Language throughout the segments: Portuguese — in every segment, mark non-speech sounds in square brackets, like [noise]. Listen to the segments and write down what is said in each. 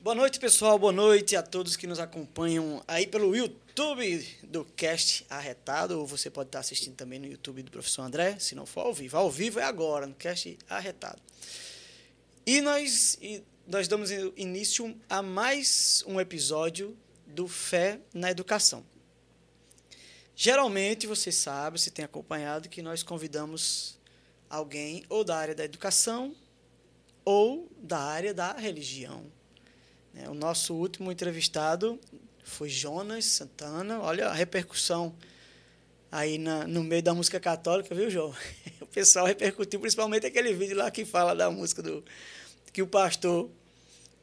Boa noite, pessoal. Boa noite a todos que nos acompanham aí pelo YouTube do Cast Arretado. Ou você pode estar assistindo também no YouTube do professor André, se não for ao vivo. Ao vivo é agora, no Cast Arretado. E nós, e nós damos início a mais um episódio do Fé na Educação. Geralmente, você sabe, se tem acompanhado, que nós convidamos alguém ou da área da educação ou da área da religião. Né? O nosso último entrevistado foi Jonas Santana. Olha a repercussão aí na, no meio da música católica, viu, João? [laughs] O pessoal repercutiu, principalmente aquele vídeo lá que fala da música do que o pastor.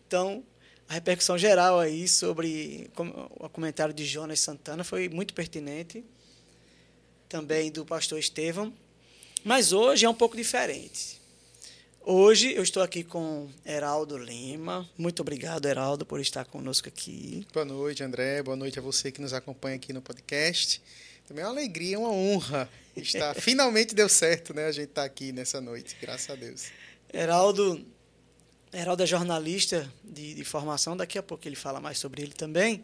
Então, a repercussão geral aí sobre o comentário de Jonas Santana foi muito pertinente. Também do pastor Estevão. Mas hoje é um pouco diferente. Hoje eu estou aqui com Heraldo Lima. Muito obrigado, Heraldo, por estar conosco aqui. Boa noite, André. Boa noite a você que nos acompanha aqui no podcast. Também é uma alegria, uma honra estar. [laughs] Finalmente deu certo, né? A gente estar tá aqui nessa noite, graças a Deus. Heraldo, Heraldo é jornalista de, de formação. Daqui a pouco ele fala mais sobre ele também.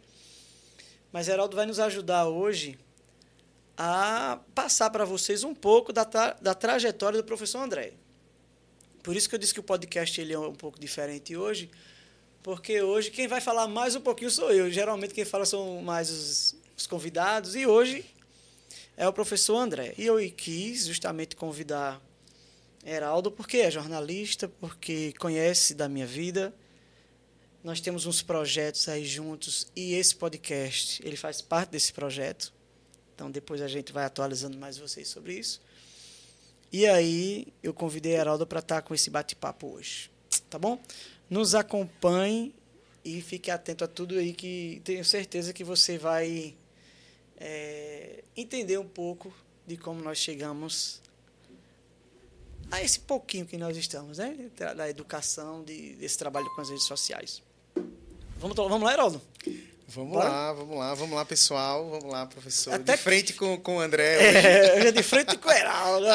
Mas Heraldo vai nos ajudar hoje a passar para vocês um pouco da, tra da trajetória do professor André. Por isso que eu disse que o podcast ele é um pouco diferente hoje, porque hoje quem vai falar mais um pouquinho sou eu. Geralmente quem fala são mais os, os convidados, e hoje é o professor André. E eu quis justamente convidar Heraldo, porque é jornalista, porque conhece da minha vida. Nós temos uns projetos aí juntos e esse podcast, ele faz parte desse projeto. Então depois a gente vai atualizando mais vocês sobre isso. E aí eu convidei Heraldo para estar tá com esse bate-papo hoje. Tá bom? Nos acompanhe e fique atento a tudo aí que tenho certeza que você vai é, entender um pouco de como nós chegamos a esse pouquinho que nós estamos, né? Da educação, de, desse trabalho com as redes sociais. Vamos, vamos lá, Heraldo? Vamos Bora? lá, vamos lá, vamos lá, pessoal. Vamos lá, professor. Até de frente com, com o André. É, eu já de frente com o Heraldo.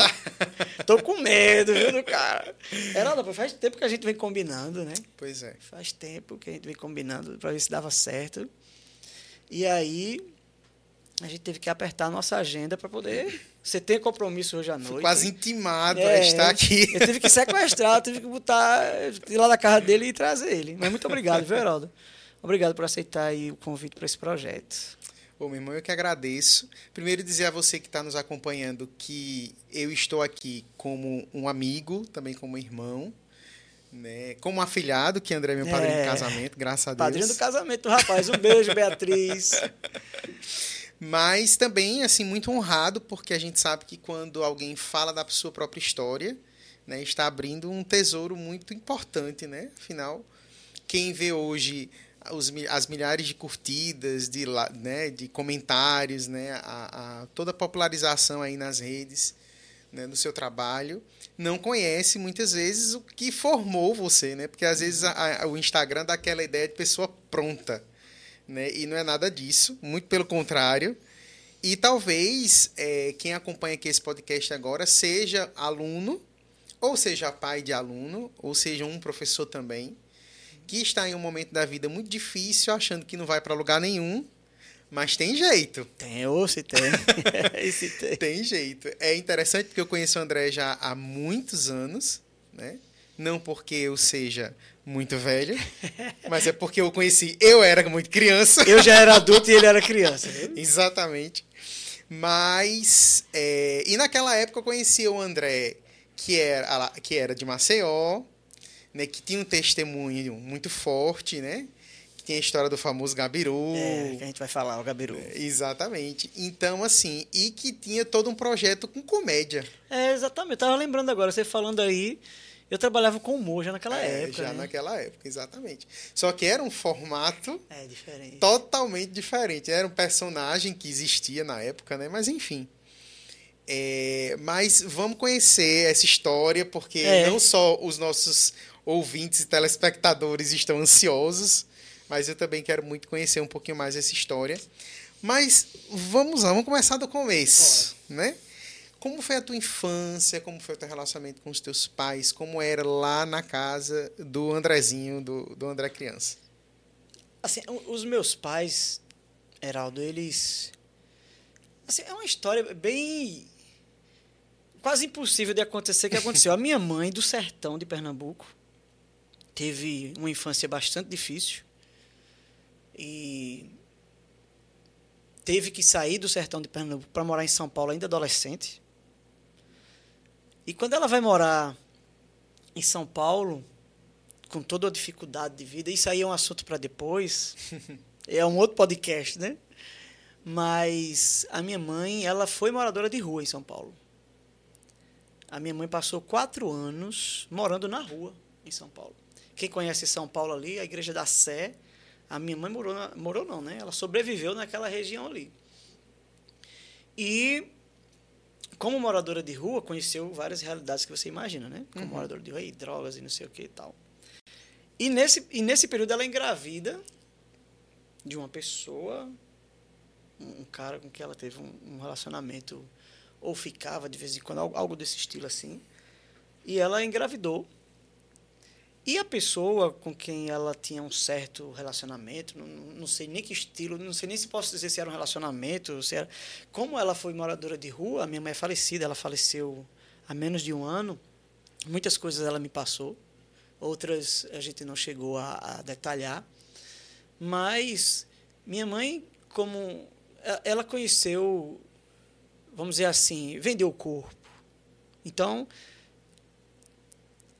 Tô com medo, viu, do cara. Heraldo, faz tempo que a gente vem combinando, né? Pois é. Faz tempo que a gente vem combinando para ver se dava certo. E aí, a gente teve que apertar a nossa agenda para poder. [laughs] Você tem compromisso hoje à noite. Fui quase intimado é, a estar aqui. Eu tive que sequestrar, eu tive que botar, ir lá na casa dele e trazer ele. Mas muito obrigado, viu, Heraldo? Obrigado por aceitar o convite para esse projeto. Bom, meu irmão, eu que agradeço. Primeiro dizer a você que está nos acompanhando que eu estou aqui como um amigo, também como irmão, né? Como afilhado, que André é meu padrinho é, de casamento, graças a Deus. Padrinho do casamento rapaz. Um beijo, Beatriz. [laughs] Mas também, assim, muito honrado, porque a gente sabe que quando alguém fala da sua própria história, né, está abrindo um tesouro muito importante, né? Afinal, quem vê hoje as milhares de curtidas, de, né, de comentários, né, a, a, toda a popularização aí nas redes né, do seu trabalho, não conhece muitas vezes o que formou você, né? Porque às vezes a, a, o Instagram dá aquela ideia de pessoa pronta, né? E não é nada disso, muito pelo contrário. E talvez é, quem acompanha aqui esse podcast agora seja aluno, ou seja pai de aluno, ou seja um professor também, que está em um momento da vida muito difícil, achando que não vai para lugar nenhum, mas tem jeito. Tem, ou se tem. [laughs] se tem. tem jeito. É interessante porque eu conheço o André já há muitos anos, né? Não porque eu seja muito velho, [laughs] mas é porque eu conheci, eu era muito criança. Eu já era [laughs] adulto e ele era criança. Viu? Exatamente. Mas, é, e naquela época eu conhecia o André, que era, que era de Maceió, né, que tinha um testemunho muito forte, né? Que tem a história do famoso Gabiru. É, que a gente vai falar, o Gabiru. É, exatamente. Então, assim, e que tinha todo um projeto com comédia. É, exatamente. Eu tava lembrando agora, você falando aí, eu trabalhava com humor já naquela é, época. Já né? naquela época, exatamente. Só que era um formato é, diferente. totalmente diferente. Era um personagem que existia na época, né? Mas enfim. É, mas vamos conhecer essa história, porque é. não só os nossos ouvintes e telespectadores estão ansiosos Mas eu também quero muito conhecer um pouquinho mais essa história. Mas vamos lá, vamos começar do começo, Bora. né? Como foi a tua infância? Como foi o teu relacionamento com os teus pais? Como era lá na casa do Andrezinho, do, do André criança? Assim, os meus pais, Heraldo, eles... Assim, é uma história bem... Quase impossível de acontecer que aconteceu. A minha mãe, do sertão de Pernambuco, teve uma infância bastante difícil. E teve que sair do sertão de Pernambuco para morar em São Paulo ainda adolescente. E quando ela vai morar em São Paulo, com toda a dificuldade de vida, isso aí é um assunto para depois, [laughs] é um outro podcast, né? Mas a minha mãe, ela foi moradora de rua em São Paulo. A minha mãe passou quatro anos morando na rua em São Paulo. Quem conhece São Paulo ali, a Igreja da Sé, a minha mãe morou, morou não, né? Ela sobreviveu naquela região ali. E como moradora de rua, conheceu várias realidades que você imagina, né? Como uhum. moradora de rua, e drogas e não sei o que e tal. E nesse, e nesse período ela é engravida de uma pessoa, um cara com quem ela teve um, um relacionamento, ou ficava de vez em quando, algo desse estilo assim. E ela engravidou e a pessoa com quem ela tinha um certo relacionamento, não, não, sei nem que estilo, não sei nem se posso dizer se era um relacionamento, se era... Como ela foi moradora de rua, a minha mãe é falecida, ela faleceu há menos de um ano. Muitas coisas ela me passou, outras a gente não chegou a, a detalhar. Mas minha mãe, como ela conheceu, vamos dizer assim, vendeu o corpo. Então,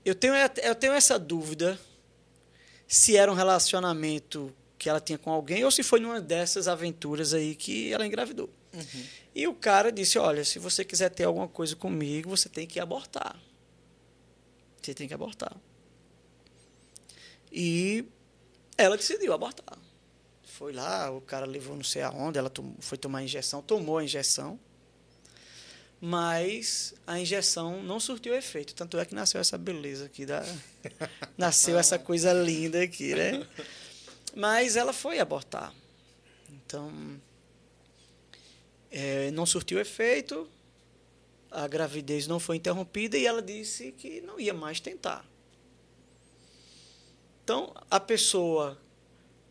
eu tenho, eu tenho essa dúvida se era um relacionamento que ela tinha com alguém ou se foi numa dessas aventuras aí que ela engravidou. Uhum. E o cara disse: Olha, se você quiser ter alguma coisa comigo, você tem que abortar. Você tem que abortar. E ela decidiu abortar. Foi lá, o cara levou não sei aonde, ela foi tomar a injeção, tomou a injeção mas a injeção não surtiu efeito. Tanto é que nasceu essa beleza aqui, da, [laughs] nasceu essa coisa linda aqui, né? Mas ela foi abortar. Então, é, não surtiu efeito, a gravidez não foi interrompida e ela disse que não ia mais tentar. Então, a pessoa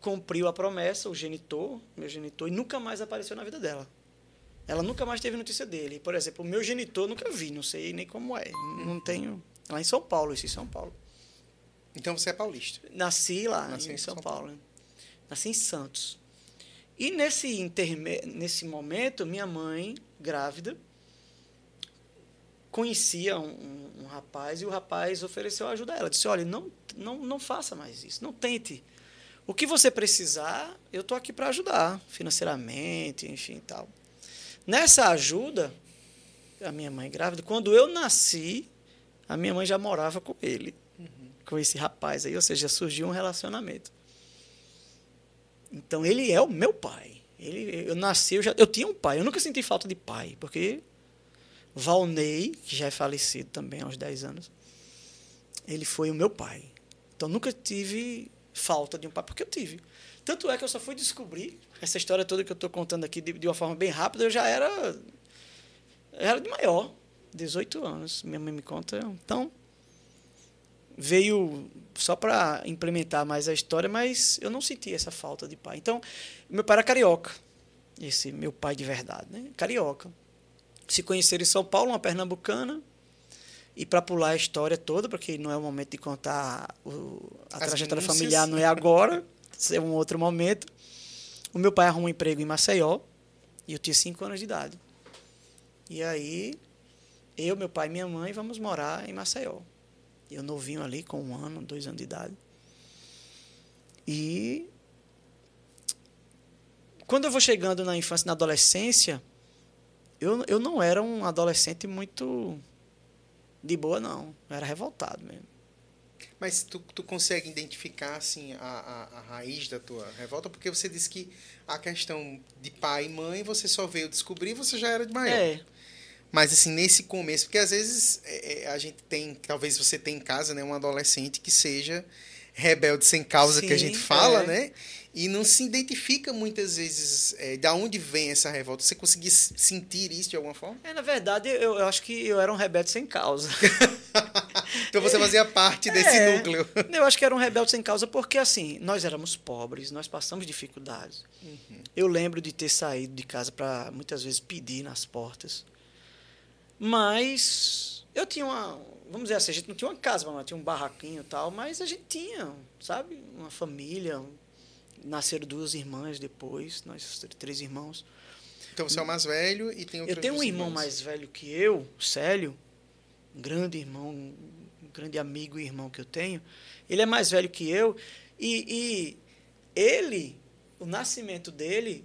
cumpriu a promessa, o genitor, meu genitor, e nunca mais apareceu na vida dela. Ela nunca mais teve notícia dele. Por exemplo, o meu genitor nunca vi, não sei nem como é. Não tenho. Lá em São Paulo, isso em São Paulo. Então você é paulista? Nasci lá, Nasci em, São, São Paulo. Paulo. Nasci em Santos. E nesse, interme... nesse momento, minha mãe, grávida, conhecia um, um, um, rapaz e o rapaz ofereceu ajuda a ela. Disse: Olha, não, não, não faça mais isso, não tente. O que você precisar, eu estou aqui para ajudar, financeiramente, enfim tal. Nessa ajuda, a minha mãe grávida, quando eu nasci, a minha mãe já morava com ele, uhum. com esse rapaz aí, ou seja, surgiu um relacionamento. Então ele é o meu pai. Ele, eu nasci, eu, já, eu tinha um pai, eu nunca senti falta de pai, porque Valnei, que já é falecido também uns 10 anos, ele foi o meu pai. Então nunca tive falta de um pai, porque eu tive. Tanto é que eu só fui descobrir essa história toda que eu estou contando aqui de, de, uma forma bem rápida, eu já era, era de maior, 18 anos, minha mãe me conta. Então, veio só para implementar mais a história, mas eu não senti essa falta de pai. Então, meu pai era carioca, esse meu pai de verdade, né? carioca. Se conheceram em São Paulo, uma pernambucana, e para pular a história toda, porque não é o momento de contar o, a As trajetória familiar, não é agora ser um outro momento. O meu pai arrumou um emprego em Maceió e eu tinha cinco anos de idade. E aí, eu, meu pai e minha mãe vamos morar em Maceió. Eu novinho ali, com um ano, dois anos de idade. E quando eu vou chegando na infância na adolescência, eu, eu não era um adolescente muito de boa, não. Eu era revoltado mesmo. Mas tu, tu consegue identificar assim a, a, a, raiz da tua revolta? Porque você disse que a questão de pai e mãe você só veio descobrir você já era de maior. É. Mas assim, nesse começo, porque às vezes é, é, a gente tem, talvez você tenha em casa, né, um adolescente que seja rebelde sem causa Sim, que a gente fala, é. né? E não se identifica muitas vezes é, da onde vem essa revolta. Você conseguia sentir isso de alguma forma? É, na verdade, eu, eu acho que eu era um rebelde sem causa. [laughs] Então você fazia parte desse É. núcleo. Eu acho que era um rebelde sem causa porque, assim, nós éramos pobres, nós passamos dificuldades. Eu lembro de ter saído de casa para muitas vezes pedir nas portas. Mas eu tinha uma. Vamos dizer assim, a gente não tinha uma casa, mas tinha um barraquinho e tal, mas a gente tinha, sabe? Uma família. Nasceram duas irmãs depois, nós três irmãos. Então você é o mais velho e tem Eu tenho um irmão irmãos. mais velho que eu, Célio, um grande irmão, um grande amigo e irmão que eu tenho. Ele é mais velho que eu e, e ele, o nascimento dele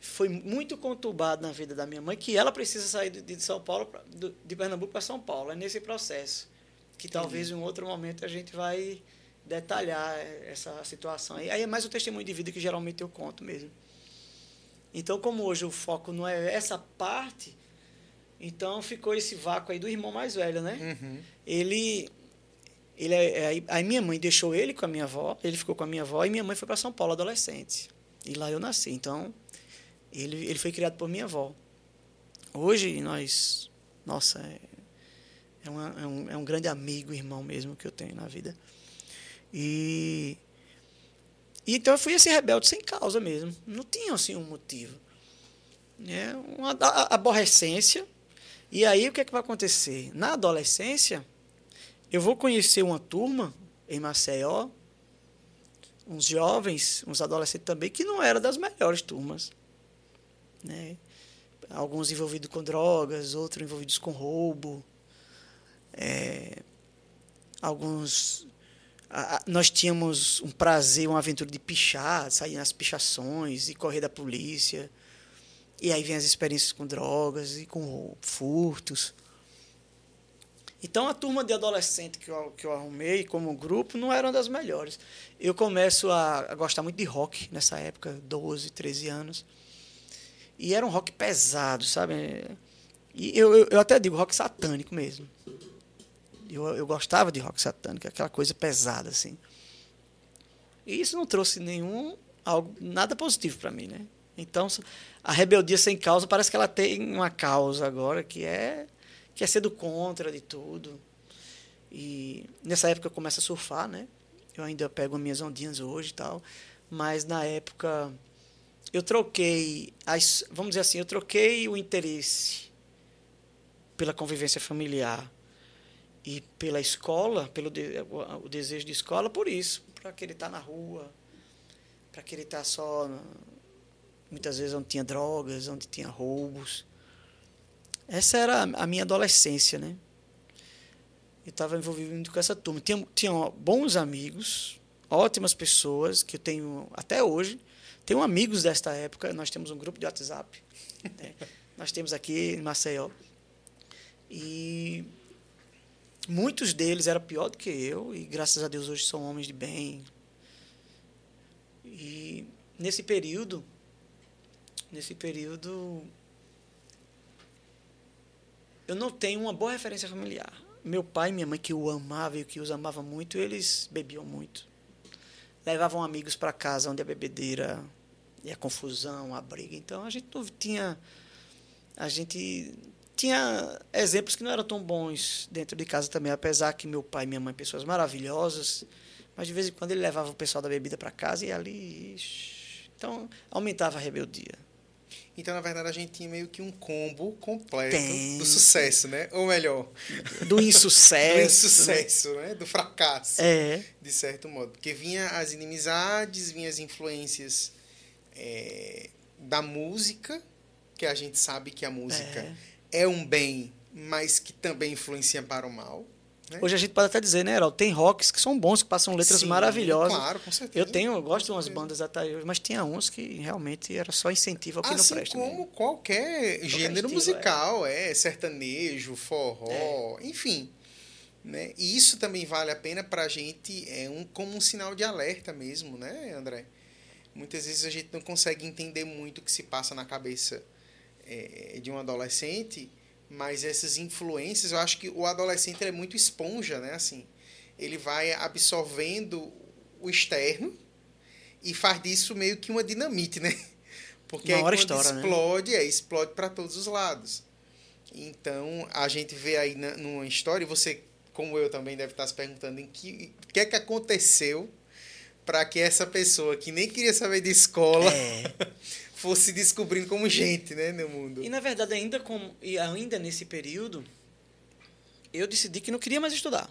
foi muito conturbado na vida da minha mãe, que ela precisa sair de, São Paulo, pra, do- de Pernambuco para São Paulo. É nesse processo que talvez em um outro momento a gente vai detalhar essa situação. E aí é mais um testemunho de vida que geralmente eu conto mesmo. Então, como hoje o foco não é essa parte, então ficou esse vácuo aí do irmão mais velho, né? Uhum. Ele, ele é- aí- aí minha mãe deixou ele com a minha avó, ele ficou com a minha avó e minha mãe foi para São Paulo adolescente. E lá eu nasci. Então, ele, ele foi criado por minha avó. Hoje nós, nossa, é, é, uma- é um, é um grande amigo, irmão mesmo que eu tenho na vida. E e então eu fui esse rebelde sem causa mesmo. Não tinha assim um motivo. É uma aborrecência. E aí o que é que vai acontecer? Na adolescência, eu vou conhecer uma turma em Maceió, uns jovens, uns adolescentes também, que não eram das melhores turmas. Né? Alguns envolvidos com drogas, outros envolvidos com roubo. É, alguns nós tínhamos um prazer, uma aventura de pichar, sair nas pichações e correr da polícia. E aí vem as experiências com drogas e com furtos. Então a turma de adolescente que eu, que eu arrumei como grupo não era uma das melhores. Eu começo a, a gostar muito de rock nessa época, 12, 13 anos. E era um rock pesado, sabe? E eu, eu, eu até digo rock satânico mesmo. Eu, eu gostava de rock satânico, aquela coisa pesada, assim. E isso não trouxe nenhum, algo, nada positivo para mim, né? Então, a rebeldia sem causa parece que ela tem uma causa agora, que é, que é ser do contra de tudo. E nessa época eu começo a surfar, né? Eu ainda pego as minhas ondinhas hoje e tal. Mas na época eu troquei, as, vamos dizer assim, eu troquei o interesse pela convivência familiar e pela escola, pelo de, o, desejo de escola, por isso, para querer estar na rua, para querer estar só, na- muitas vezes onde tinha drogas, onde tinha roubos. Essa era a a minha adolescência, né? Eu estava envolvido muito com essa turma. Tinha, tinha bons amigos, ótimas pessoas, que eu tenho até hoje. Tenho amigos desta época, nós temos um grupo de WhatsApp. né? [laughs] Nós temos aqui em Maceió. E muitos deles eram pior do que eu, e graças a Deus hoje são homens de bem. E nesse período, nesse período, eu não tenho uma boa referência familiar. Meu pai e minha mãe, que eu amava e que os amava muito, eles bebiam muito. Levavam amigos para casa onde a bebedeira e a confusão, a briga. Então a gente não tinha. A gente tinha exemplos que não eram tão bons dentro de casa também, apesar que meu pai e minha mãe, pessoas maravilhosas, mas de vez em quando ele levava o pessoal da bebida para casa e ali. Então aumentava a rebeldia. Então, na verdade, a gente tinha meio que um combo completo Tem. do sucesso, né? Ou melhor, Do insucesso. [laughs] do né? insucesso, né? Do fracasso, É. de certo modo. Porque vinha as inimizades, vinha as influências é, da música, que a gente sabe que a música É. é, um bem, mas que também influencia para o mal. né? Hoje a gente pode até dizer, né, Heraldo? Tem rocks que são bons, que passam letras Sim, maravilhosas. Claro, com certeza. Eu tenho, eu gosto de umas bandas até hoje, mas tinha uns que realmente era só incentivo ao que assim não presta. como mesmo. qualquer gênero estilo, musical, é. sertanejo, forró, É. enfim. Né? E isso também vale a pena para a gente é um, como um sinal de alerta mesmo, né, André? Muitas vezes a gente não consegue entender muito o que se passa na cabeça é, de um adolescente, mas essas influências, eu acho que o adolescente é muito esponja, né? Assim, ele vai absorvendo o externo e faz disso meio que uma dinamite, né? [laughs] Porque Uma aí quando estoura, né? explode, é, explode para todos os lados. Então, a gente vê aí na, numa história, e você, como eu também, deve estar se perguntando em que, o que é que aconteceu para que essa pessoa que nem queria saber de escola É. [laughs] fosse descobrindo como gente, né, no mundo. E na verdade, ainda, como, e ainda nesse período, eu decidi que não queria mais estudar.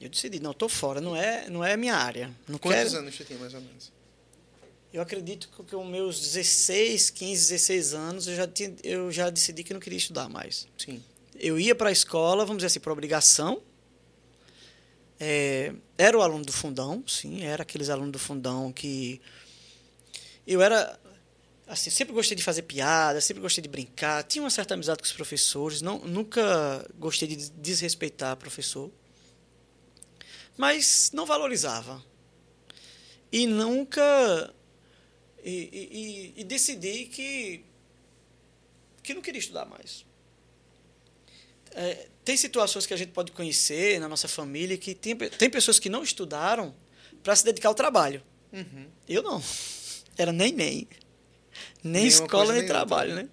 Eu decidi, não, estou fora, não é, não é minha área. Não Quantos quero. anos você tinha, mais ou menos? Eu acredito que com meus 16, 15, 16 anos, eu já, tinha, eu já decidi que não queria estudar mais. Sim. Eu ia para a escola, vamos dizer assim, por obrigação. É, era o aluno do fundão, sim, era aqueles alunos do fundão que eu era assim, sempre gostei de fazer piada, sempre gostei de brincar, tinha uma certa amizade com os professores, não, nunca gostei de desrespeitar professor, mas não valorizava. E nunca e, e, e, decidi que que não queria estudar mais. É, tem situações que a gente pode conhecer na nossa família que tem, tem pessoas que não estudaram para se dedicar ao trabalho. Uhum. Eu não. Era nem nem. Nem Nenhuma escola, nem nem trabalho, outra, né?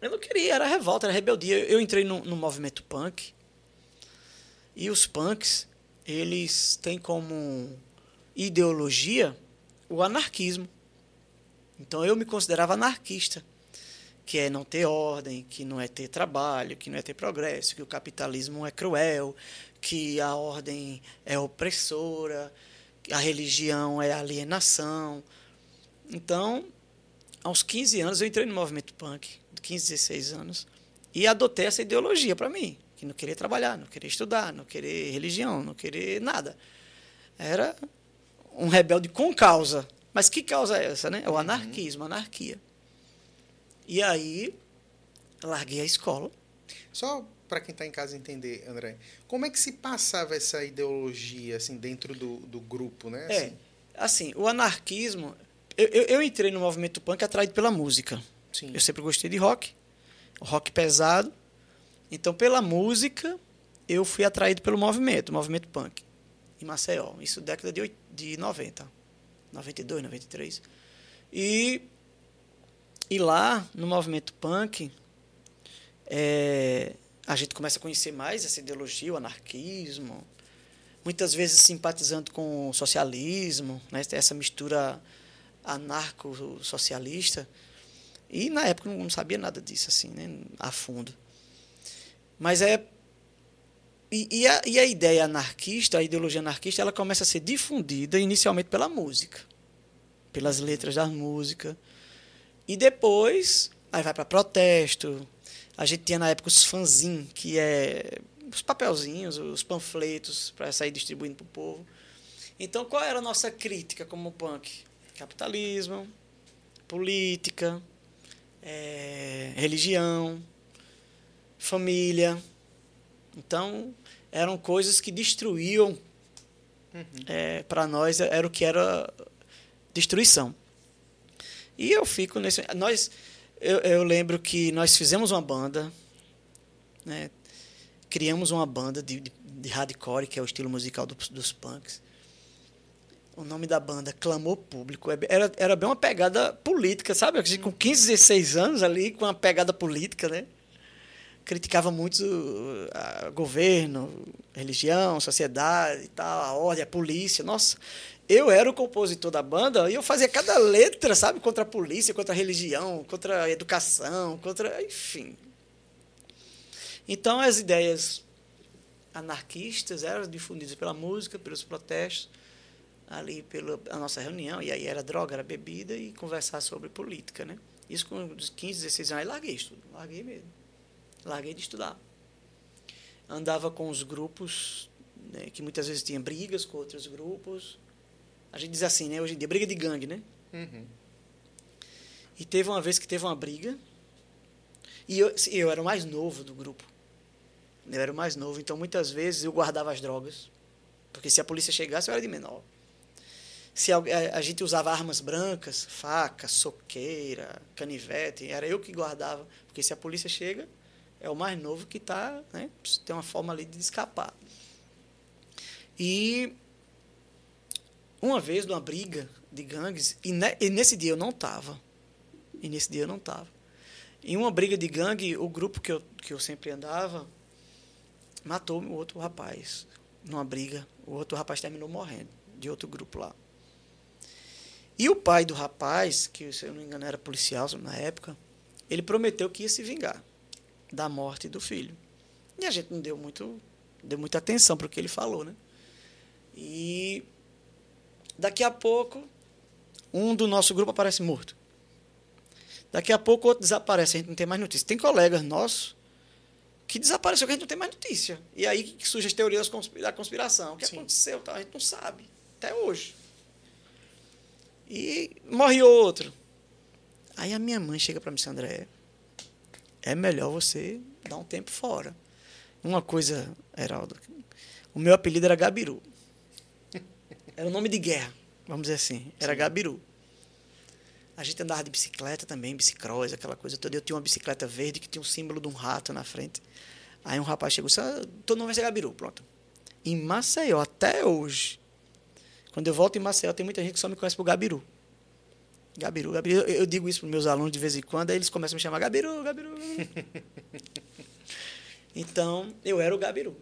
Eu não queria, era revolta, era rebeldia. Eu entrei no, no movimento punk e os punks, eles têm como ideologia o anarquismo. Então eu me considerava anarquista que é não ter ordem, que não é ter trabalho, que não é ter progresso, que o capitalismo é cruel, que a ordem é opressora, que a religião é alienação. Então, aos 15 anos, eu entrei no movimento punk, 15, 16 anos, e adotei essa ideologia para mim, que não queria trabalhar, não queria estudar, não queria religião, não queria nada. Era um rebelde com causa. Mas que causa é essa, né? É o anarquismo, anarquia. E aí, larguei a escola. Só para quem está em casa entender, André, como é que se passava essa ideologia assim dentro do, do grupo, né? É, assim, o anarquismo. Eu, eu, eu entrei no movimento punk atraído pela música. Sim. Eu sempre gostei de rock, rock pesado. Então, pela música, eu fui atraído pelo movimento, movimento punk, em Maceió. Isso década de, de 90, 92, 93. E, e lá, no movimento punk, é, a gente começa a conhecer mais essa ideologia, o anarquismo, muitas vezes simpatizando com o socialismo, né, essa mistura anarco-socialista. E na época não sabia nada disso, assim, né, a fundo. Mas é. E, e, a, e a ideia anarquista, a ideologia anarquista, ela começa a ser difundida inicialmente pela música, pelas letras da música. E depois, aí vai para protesto. A gente tinha na época os fanzines, que é os papelzinhos, os panfletos para sair distribuindo para o povo. Então, qual era a nossa crítica como punk? Capitalismo, política, é, religião, família. Então, eram coisas que destruíam, Uhum. é, para nós, era o que era destruição. E eu fico nesse. Nós, eu, eu lembro que nós fizemos uma banda, né? criamos uma banda de, de, de hardcore, que é o estilo musical do, dos punks. O nome da banda, Clamor Público. É Era, era bem uma pegada política, sabe? Com 15, 16 anos ali, com uma pegada política, né? Criticava muito o a- governo, religião, sociedade e tal, a ordem, a polícia. Nossa, eu era o compositor da banda e eu fazia cada letra, sabe? Contra a polícia, contra a religião, contra a educação, contra. Enfim. Então, as ideias anarquistas eram difundidas pela música, pelos protestos, ali pela a nossa reunião, e aí era droga, era bebida e conversar sobre política, né? Isso com uns 15, 16 anos, aí larguei estudo, larguei mesmo. Larguei de estudar. Andava com os grupos, né, que muitas vezes tinha brigas com outros grupos. A gente diz assim, né? Hoje em dia, briga de gangue, né? Uhum. E teve uma vez que teve uma briga. E eu, eu era o mais novo do grupo. Eu era o mais novo, então muitas vezes eu guardava as drogas. Porque se a polícia chegasse, eu era de menor. Se a, a, a gente usava armas brancas, faca, soqueira, canivete, era eu que guardava. Porque se a polícia chega, é o mais novo que está, né? Tem uma forma ali de escapar. E uma vez, numa briga de gangues, e, ne, e nesse dia eu não estava. E nesse dia eu não estava. Em uma briga de gangue, o grupo que eu, que eu sempre andava matou o outro rapaz. Numa briga, o outro rapaz terminou morrendo, de outro grupo lá. E o pai do rapaz, que se eu não me engano era policial na época, ele prometeu que ia se vingar da morte do filho. E a gente não deu muito deu muita atenção para o que ele falou, né? E daqui a pouco um do nosso grupo aparece morto. Daqui a pouco outro desaparece, a gente não tem mais notícia. Tem colegas nossos que desapareceu, que a gente não tem mais notícia. E aí que surgem as teorias da conspiração. O que Sim. aconteceu? A gente não sabe, até hoje. E morre outro. Aí a minha mãe chega para mim, André, é melhor você dar um tempo fora. Uma coisa, Heraldo, o meu apelido era Gabiru. Era o nome de guerra, vamos dizer assim. Era Sim. Gabiru. A gente andava de bicicleta também, bicicross, aquela coisa toda. Eu tinha uma bicicleta verde que tinha um símbolo de um rato na frente. Aí um rapaz chegou e disse, ah, todo nome vai ser Gabiru, pronto. Em Maceió, até hoje, quando eu volto em Maceió, tem muita gente que só me conhece por Gabiru. Gabiru, Gabiru. Eu, eu digo isso para meus alunos de vez em quando, aí eles começam a me chamar Gabiru, Gabiru. [laughs] então, eu era o Gabiru.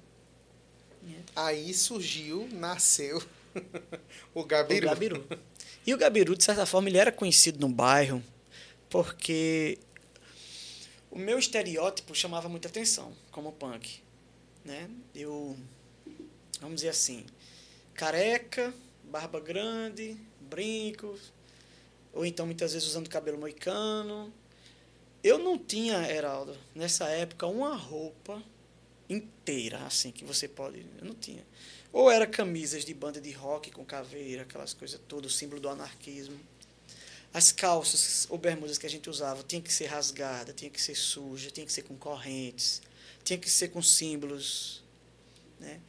Aí surgiu, nasceu [laughs] o Gabiru. O Gabiru. E o Gabiru, de certa forma, ele era conhecido no bairro porque o meu estereótipo chamava muita atenção como punk. Né? Eu, vamos dizer assim, careca, barba grande, brincos, ou então muitas vezes usando cabelo moicano. Eu não tinha, Heraldo, nessa época, uma roupa inteira, assim, que você pode. Eu não tinha. Ou era camisas de banda de rock com caveira, aquelas coisas todas, símbolo do anarquismo. As calças ou bermudas que a gente usava tinha que ser rasgada, tinha que ser suja, tinha que ser com correntes, tinha que ser com símbolos, né?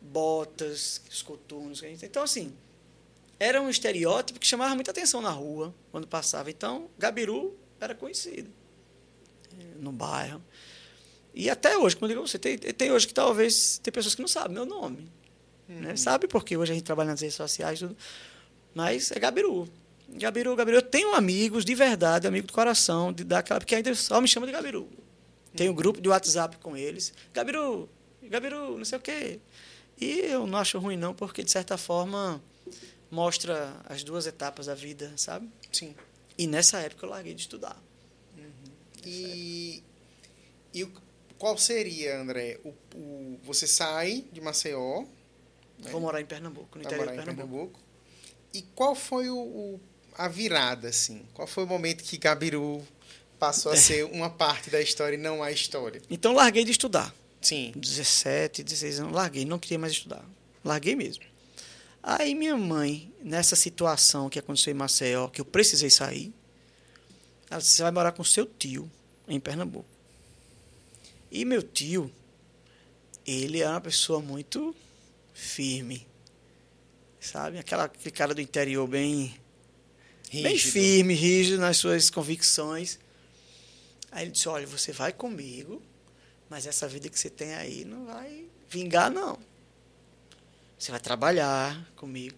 Botas, os coturnos. Então, assim, era um estereótipo que chamava muita atenção na rua, quando passava. Então, Gabiru era conhecido eh, no bairro. E até hoje, como eu digo você, tem, tem hoje que talvez tem pessoas que não sabem meu nome. Né? Uhum. Né? Sabe porque hoje a gente trabalha nas redes sociais tudo. Mas é Gabiru. Gabiru, Gabiru. Eu tenho amigos de verdade, amigo do coração, de, daquela, porque ainda só me chama de Gabiru. Tenho um grupo de WhatsApp com eles. Gabiru, Gabiru, não sei o quê. E eu não acho ruim, não, porque, de certa forma, mostra as duas etapas da vida, sabe? Sim. E nessa época eu larguei de estudar. Uhum. E, e qual seria, André? O, o, você sai de Maceió. Né? Vou morar em Pernambuco, no interior de Pernambuco. Pernambuco. E qual foi o, o, a virada, assim? Qual foi o momento que Gabiru passou a [laughs] ser uma parte da história e não a história? Então larguei de estudar. Sim. 17, 16 anos, larguei, não queria mais estudar. Larguei mesmo. Aí minha mãe, nessa situação que aconteceu em Maceió, que eu precisei sair, ela disse, você vai morar com seu tio em Pernambuco. E meu tio, ele é uma pessoa muito firme. Sabe? Aquela, aquele cara do interior bem, rígido. bem firme, rígido nas suas convicções. Aí ele disse, olha, você vai comigo, mas essa vida que você tem aí não vai vingar, não. Você vai trabalhar comigo.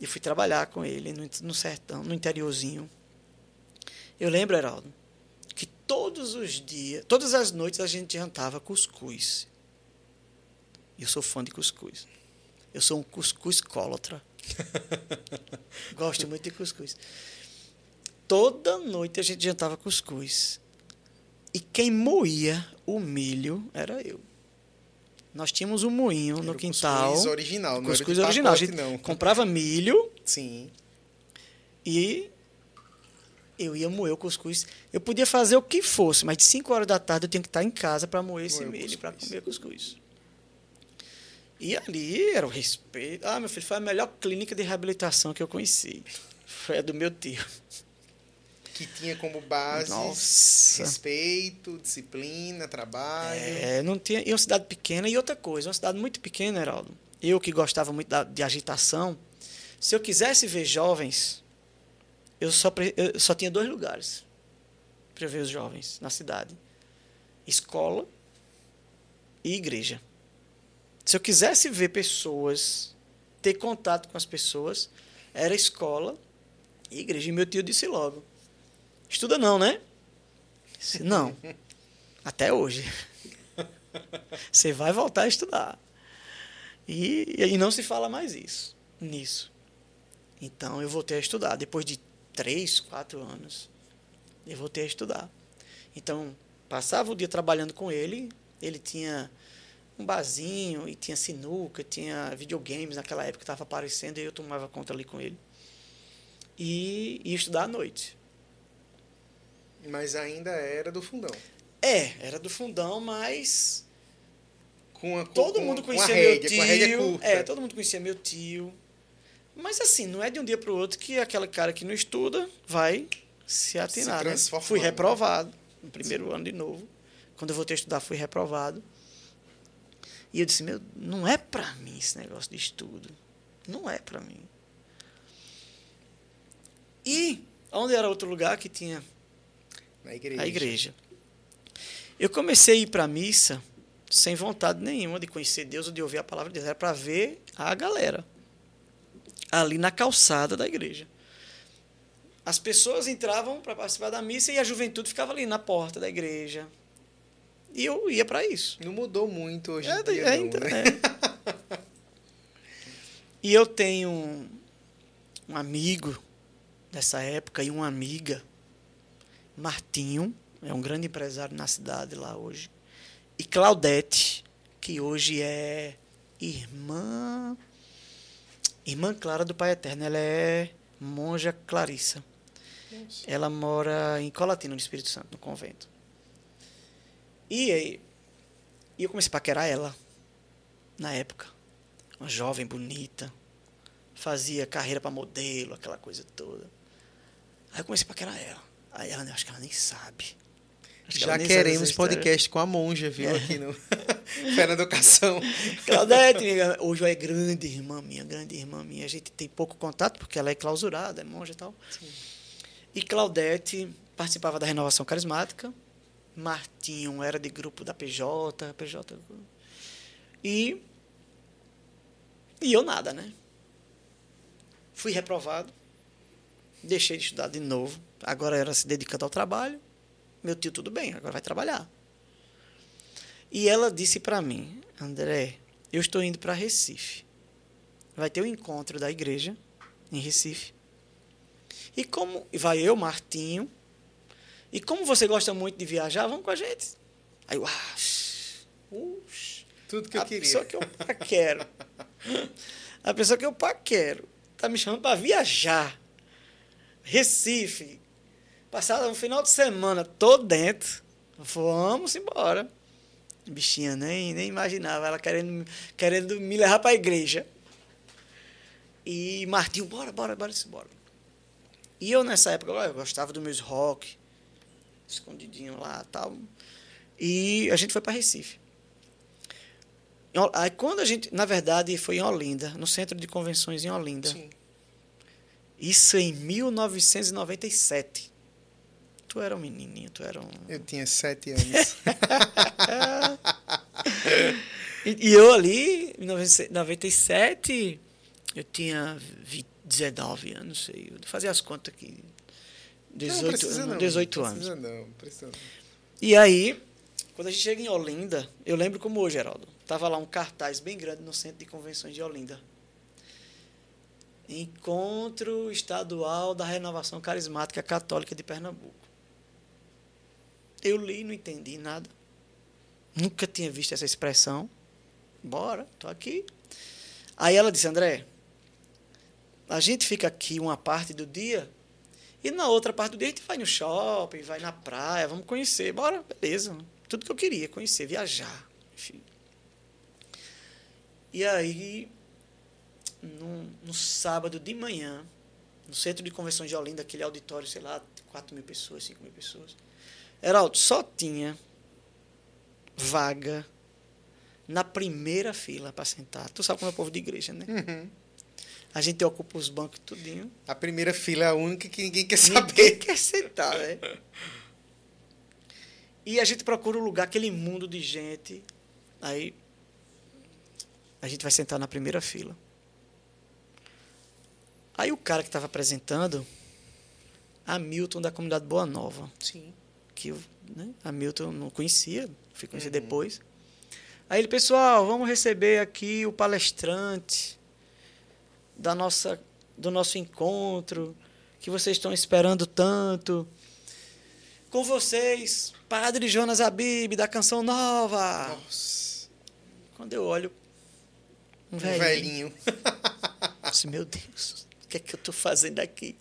E fui trabalhar com ele no, no sertão, no interiorzinho. Eu lembro, Heraldo, que todos os dias, todas as noites a gente jantava cuscuz. Eu sou fã de cuscuz. Eu sou um cuscuz cólatra. [laughs] Gosto muito de cuscuz. Toda noite a gente jantava cuscuz. E quem moía o milho era eu. Nós tínhamos um moinho era no quintal. Cuscuz original, não cuscuz era original. Pacote, a gente não. comprava milho. Sim. E eu ia moer o cuscuz. Eu podia fazer o que fosse, mas de 5 horas da tarde eu tinha que estar em casa para moer esse milho, para comer cuscuz. E ali era o respeito. Ah, meu filho, foi a melhor clínica de reabilitação que eu conheci. Foi a do meu tio que tinha como base Nossa. respeito, disciplina, trabalho. É, não tinha. E uma cidade pequena e outra coisa, uma cidade muito pequena, Heraldo. Eu que gostava muito da, de agitação, se eu quisesse ver jovens, eu só, eu só tinha dois lugares para ver os jovens na cidade: escola e igreja. Se eu quisesse ver pessoas, ter contato com as pessoas, era escola e igreja. E meu tio disse logo: Estuda não, né? Não. Até hoje. Você vai voltar a estudar. E, e não se fala mais isso, nisso. Então eu voltei a estudar. Depois de três, quatro anos, eu voltei a estudar. Então, passava o dia trabalhando com ele. Ele tinha um barzinho e tinha sinuca, tinha videogames naquela época que estava aparecendo e eu tomava conta ali com ele. E ia estudar à noite. Mas ainda era do fundão. É, era do fundão, mas com a, todo com, mundo com conhecia meu rédea, tio. É, todo mundo conhecia meu tio. Mas assim, não é de um dia para o outro que aquele cara que não estuda vai se atinar. Se né? Fui né? reprovado no primeiro ano de novo. Quando eu voltei a estudar, fui reprovado. E eu disse, meu, não é para mim esse negócio de estudo. Não é para mim. E onde era outro lugar que tinha Na igreja. a igreja. Eu comecei a ir para a missa sem vontade nenhuma de conhecer Deus ou de ouvir a palavra de Deus. Era para ver a galera ali na calçada da igreja. As pessoas entravam para participar da missa e a juventude ficava ali na porta da igreja. E eu ia para isso. Não mudou muito hoje É, em dia, é, não, então, né? é. E eu tenho um, um amigo dessa época e uma amiga, Martinho, é um grande empresário na cidade lá hoje, e Claudete, que hoje é irmã irmã Clara do Pai Eterno, ela é monja Clarissa. Ela mora em Colatina, no Espírito Santo, no convento. E aí, e eu comecei a paquerar ela, na época. Uma jovem bonita, fazia carreira para modelo, aquela coisa toda. Aí eu comecei a paquerar ela. Aí ela, acho que ela nem sabe. Acho que Já sabe queremos podcast com a monja, viu? É. Aqui no [laughs] Fé na Educação. [laughs] Claudete, minha- hoje é grande irmã minha, grande irmã minha. A gente tem pouco contato, porque ela é clausurada, é monja e tal. E Claudete participava da renovação carismática. Martinho era de grupo da PJ, PJ. E, e eu nada, né? Fui reprovado. Deixei de estudar de novo. Agora era se dedicando ao trabalho. Meu tio, tudo bem, agora vai trabalhar. E ela disse para mim, André, eu estou indo para Recife. Vai ter um encontro da igreja em Recife. E como vai eu, Martinho, e como você gosta muito de viajar, vamos com a gente. Aí eu, ah, Tudo que eu a queria. pessoa que eu paquero. A pessoa que eu paquero tá me chamando para viajar. Recife. Passar um final de semana todo dentro. Vamos embora. Bichinha, nem, nem imaginava. Ela querendo, querendo me levar para a igreja. E Martinho, bora, bora, bora, bora. E eu nessa época, eu gostava dos meus rock, escondidinho lá tal. E a gente foi para Recife. Aí quando a gente, na verdade, foi em Olinda, no centro de convenções em Olinda. Sim. Isso em 1997. Tu era um menininho, tu era um. Eu tinha sete anos. [laughs] E, e eu ali, em 97, eu tinha vi- 19 anos, sei. Eu fazia as contas aqui. 18, não precisa não. 18 não anos. Não, precisa não. E aí, quando a gente chega em Olinda, eu lembro como hoje, Geraldo. Tava lá um cartaz bem grande no centro de convenções de Olinda. Encontro Estadual da Renovação Carismática Católica de Pernambuco. Eu li, não entendi nada. Nunca tinha visto essa expressão. Bora, tô aqui. Aí ela disse, André, a gente fica aqui uma parte do dia e na outra parte do dia a gente vai no shopping, vai na praia, vamos conhecer. Bora, beleza. Tudo que eu queria, conhecer, viajar. Enfim. E aí, no, no sábado de manhã, no centro de convenções de Olinda, aquele auditório, sei lá, 4 mil pessoas, 5 mil pessoas. Heraldo, só tinha vaga na primeira fila para sentar. Tu sabe como é o povo de igreja, né? Uhum. A gente ocupa os bancos tudinho. A primeira fila é a única que ninguém quer Ninguém saber. quer sentar, né? E a gente procura um lugar, aquele mundo de gente. Aí A gente vai sentar na primeira fila. Aí o cara que estava apresentando, Hamilton da comunidade Boa Nova. Sim. Que eu, né, Hamilton não conhecia, fui conhecer uhum. depois. Aí ele, pessoal, vamos receber aqui o palestrante da nossa, do nosso encontro, que vocês estão esperando tanto. Com vocês, Padre Jonas Abib, da Canção Nova. Nossa. Quando eu olho, um velhinho. Um velhinho. Meu Deus, o que é que eu estou fazendo aqui?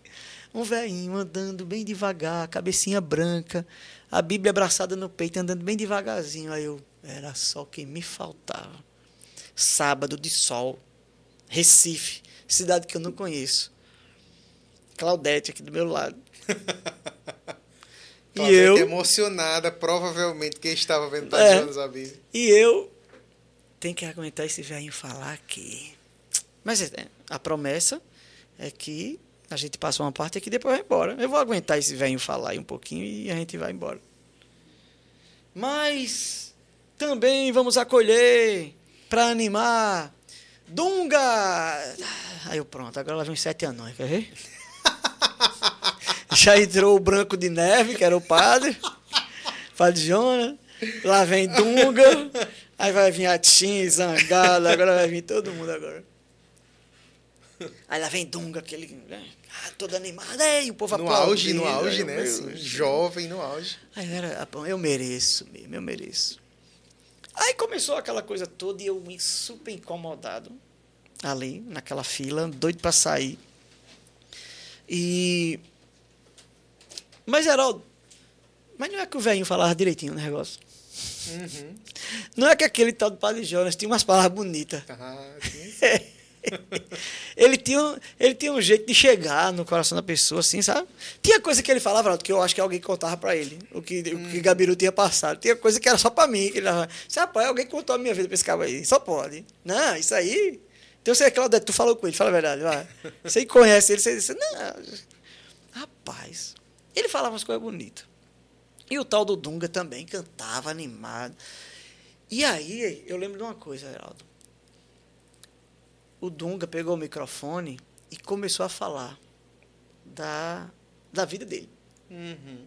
Um velhinho andando bem devagar, cabecinha branca, a Bíblia abraçada no peito, andando bem devagarzinho. Aí eu, era só o que me faltava. Sábado de sol, Recife, cidade que eu não conheço. Claudete aqui do meu lado. [laughs] e eu emocionada, provavelmente quem estava vendo é, Tatiana Zabis. E eu tenho que aguentar esse velhinho falar aqui. Mas é, a promessa é que a gente passa uma parte aqui depois vai embora. Eu vou aguentar esse velhinho falar aí um pouquinho e a gente vai embora. Mas também vamos acolher para animar Dunga! Aí eu, pronto, agora lá vem sete anões, quer ver? [laughs] Já entrou o Branco de Neve, que era o padre, [laughs] padre Jonas. Lá vem Dunga. Aí vai vir a Tim, Zangada, agora vai vir todo mundo agora. Aí lá vem Dunga, aquele. Né? Ah, todo animado. Ei, o povo No auge, no auge, né? Assim, jovem no auge. Aí era, eu mereço mesmo, eu mereço. Aí começou aquela coisa toda e eu me super incomodado ali, naquela fila, doido para sair. E. Mas, Geraldo, mas não é que o velhinho falava direitinho o negócio. Uhum. Não é que aquele tal do Padre Jonas tinha umas palavras bonitas. Ah, [laughs] ele, tinha, ele tinha um jeito de chegar no coração da pessoa, assim, sabe? Tinha coisa que ele falava, que eu acho que alguém contava para ele, o que, hum. o que hum. Gabiru tinha passado. Tinha coisa que era só para mim. Que ele falava, rapaz, alguém contou a minha vida pra esse cara aí. Só pode. Não, isso aí. Então você, Claudete, tu falou com ele, fala a verdade. Vai. [laughs] Você conhece ele, você disse, não. Rapaz, ele falava umas coisas bonitas. E o tal do Dunga também cantava animado. E aí, eu lembro de uma coisa, Geraldo. O Dunga pegou o microfone e começou a falar da, da vida dele. Uhum.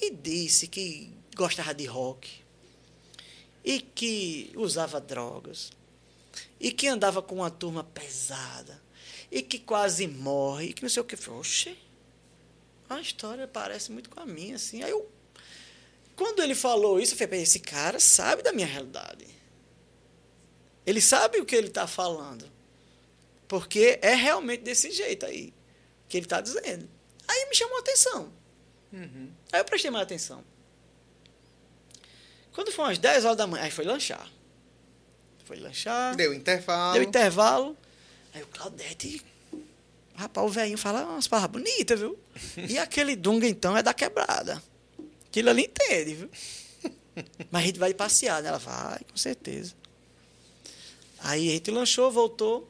E disse que gostava de rock e que usava drogas e que andava com uma turma pesada e que quase morre e que não sei o que. Oxe, a história parece muito com a minha, assim. Aí eu, quando ele falou isso, eu falei, esse cara sabe da minha realidade. Ele sabe o que ele está falando. Porque é realmente desse jeito aí que ele está dizendo. Aí me chamou a atenção. Uhum. Aí eu prestei mais atenção. Quando foi umas 10 horas da manhã, aí foi lanchar. Foi lanchar. Deu intervalo. Deu intervalo. Aí o Claudete Rapaz, o velhinho fala umas palavras bonitas, viu? E aquele Dunga, então, é da quebrada. Aquilo ali entende, viu? [laughs] Mas a gente vai passear, né? Ela vai, com certeza. Aí a gente lanchou, voltou.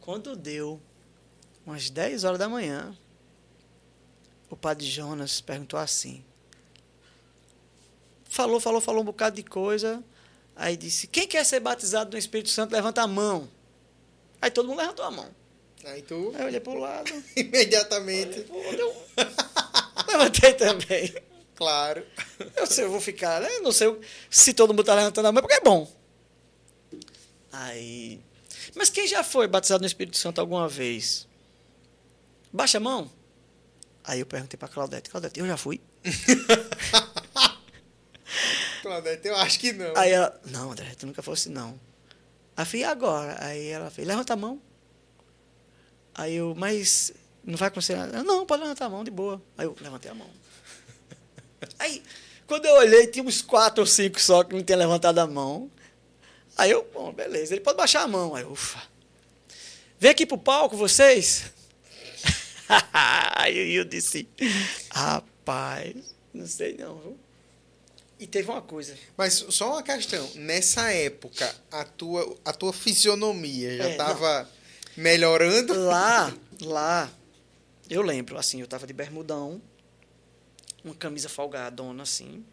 Quando deu umas 10 horas da manhã, o padre Jonas perguntou assim. Falou, falou, falou um bocado de coisa. Aí disse: Quem quer ser batizado no Espírito Santo, levanta a mão. Aí todo mundo levantou a mão. Aí tu. Aí eu olhei pro lado. [laughs] Imediatamente. Eu... [laughs] Levantei também. Claro. Eu sei, eu vou ficar, né? Não sei se todo mundo tá levantando a mão, porque é bom. Aí. Mas quem já foi batizado no Espírito Santo alguma vez? Baixa a mão. Aí eu perguntei pra Claudete, Claudete, eu já fui? [laughs] Claudete, eu acho que não. Aí ela, não, André, tu nunca fosse não. Aí eu falei, agora? Aí ela fez, levanta a mão. Aí eu, mas não vai acontecer nada? Não, pode levantar a mão, de boa. Aí eu levantei a mão. Aí, quando eu olhei, tinha uns quatro ou cinco só que não tinham levantado a mão. Aí eu, bom, beleza, ele pode baixar a mão. Aí, ufa. Vem aqui pro palco, vocês. [laughs] Aí eu disse, rapaz, não sei não, viu? E teve uma coisa. Mas só uma questão. Nessa época, a tua, a tua fisionomia já estava é, melhorando? [laughs] Lá, lá, eu lembro, assim, eu tava de bermudão, uma camisa folgadona, assim,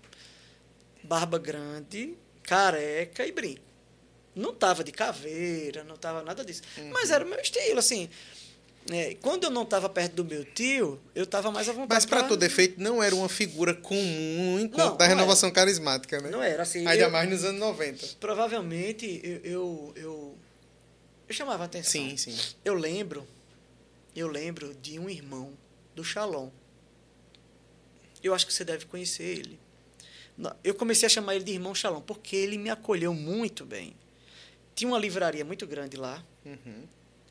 barba grande, careca e brinco. Não tava de caveira, não tava nada disso. Uhum. Mas era o meu estilo, assim. É, quando eu não estava perto do meu tio, eu estava mais à vontade. Mas para pra- todo efeito, não era uma figura comum no encontro Não, da não renovação carismática, né? Não era assim. Ainda eu- mais nos anos 90. Provavelmente eu, eu, eu, eu chamava atenção. Sim, sim. Eu lembro, eu lembro de um irmão do Shalom. Eu acho que você deve conhecer ele. Eu comecei a chamar ele de irmão Shalom porque ele me acolheu muito bem. Tinha uma livraria muito grande lá, Uhum.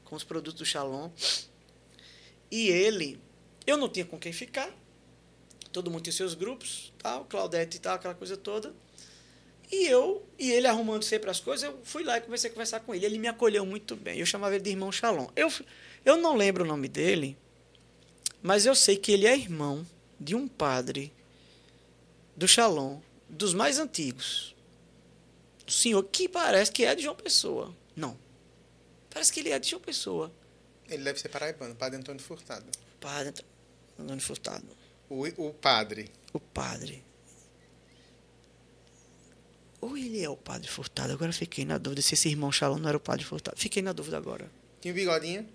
com os produtos do Shalom. E ele, eu não tinha com quem ficar. Todo mundo tinha seus grupos, tal, Claudete e tal, aquela coisa toda. E eu, e ele arrumando sempre as coisas, eu fui lá e comecei a conversar com ele. Ele me acolheu muito bem. Eu chamava ele de irmão Shalom. Eu, eu não lembro o nome dele, mas eu sei que ele é irmão de um padre do Shalom, dos mais antigos. O senhor que parece que é de João Pessoa. Não. Parece que ele é de João Pessoa. Ele deve ser paraibano, padre Antônio Furtado. Padre Antônio Furtado. O, o padre. O padre. Ou ele é o padre Furtado? Agora fiquei na dúvida se esse irmão Shalom não era o padre Furtado. Fiquei na dúvida agora. Tinha o bigodinho?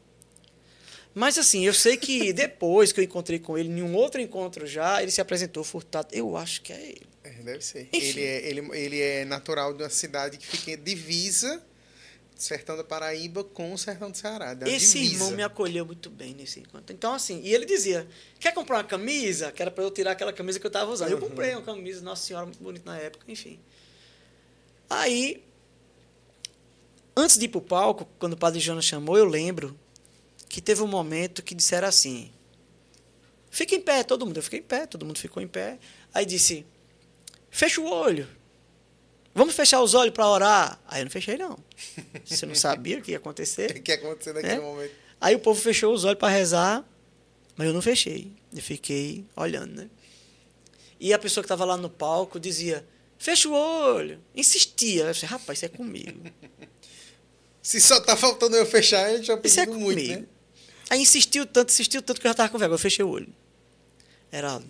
Mas assim, eu sei que [laughs] depois que eu encontrei com ele, em um outro encontro já, ele se apresentou Furtado. Eu acho que é ele. É, deve ser. Enfim. Ele é, ele, ele é natural de uma cidade que fica divisa sertão da Paraíba com o sertão do Ceará. Esse divisa. irmão me acolheu muito bem nesse encontro. Então, assim, e ele dizia: quer comprar uma camisa? Que era para eu tirar aquela camisa que eu estava usando. Eu Uhum. comprei uma camisa, Nossa Senhora, muito bonita na época, enfim. Aí, antes de ir para o palco, quando o padre Jonas chamou, eu lembro que teve um momento que disseram assim: fica em pé, todo mundo. Eu fiquei em pé, todo mundo ficou em pé. Aí disse: fecha o olho. Vamos fechar os olhos para orar. Aí eu não fechei, não. Você não sabia o que ia acontecer? [laughs] O que aconteceu naquele É? momento? Aí o povo fechou os olhos para rezar, mas eu não fechei. Eu fiquei olhando, né? E a pessoa que estava lá no palco dizia: fecha o olho. Insistia. Eu disse, rapaz, isso é comigo. [laughs] Se só tá faltando eu fechar, ele já Isso é pediu muito, comigo. né? Aí insistiu tanto, insistiu tanto que eu já estava com vergonha. Eu fechei o olho. Heraldo,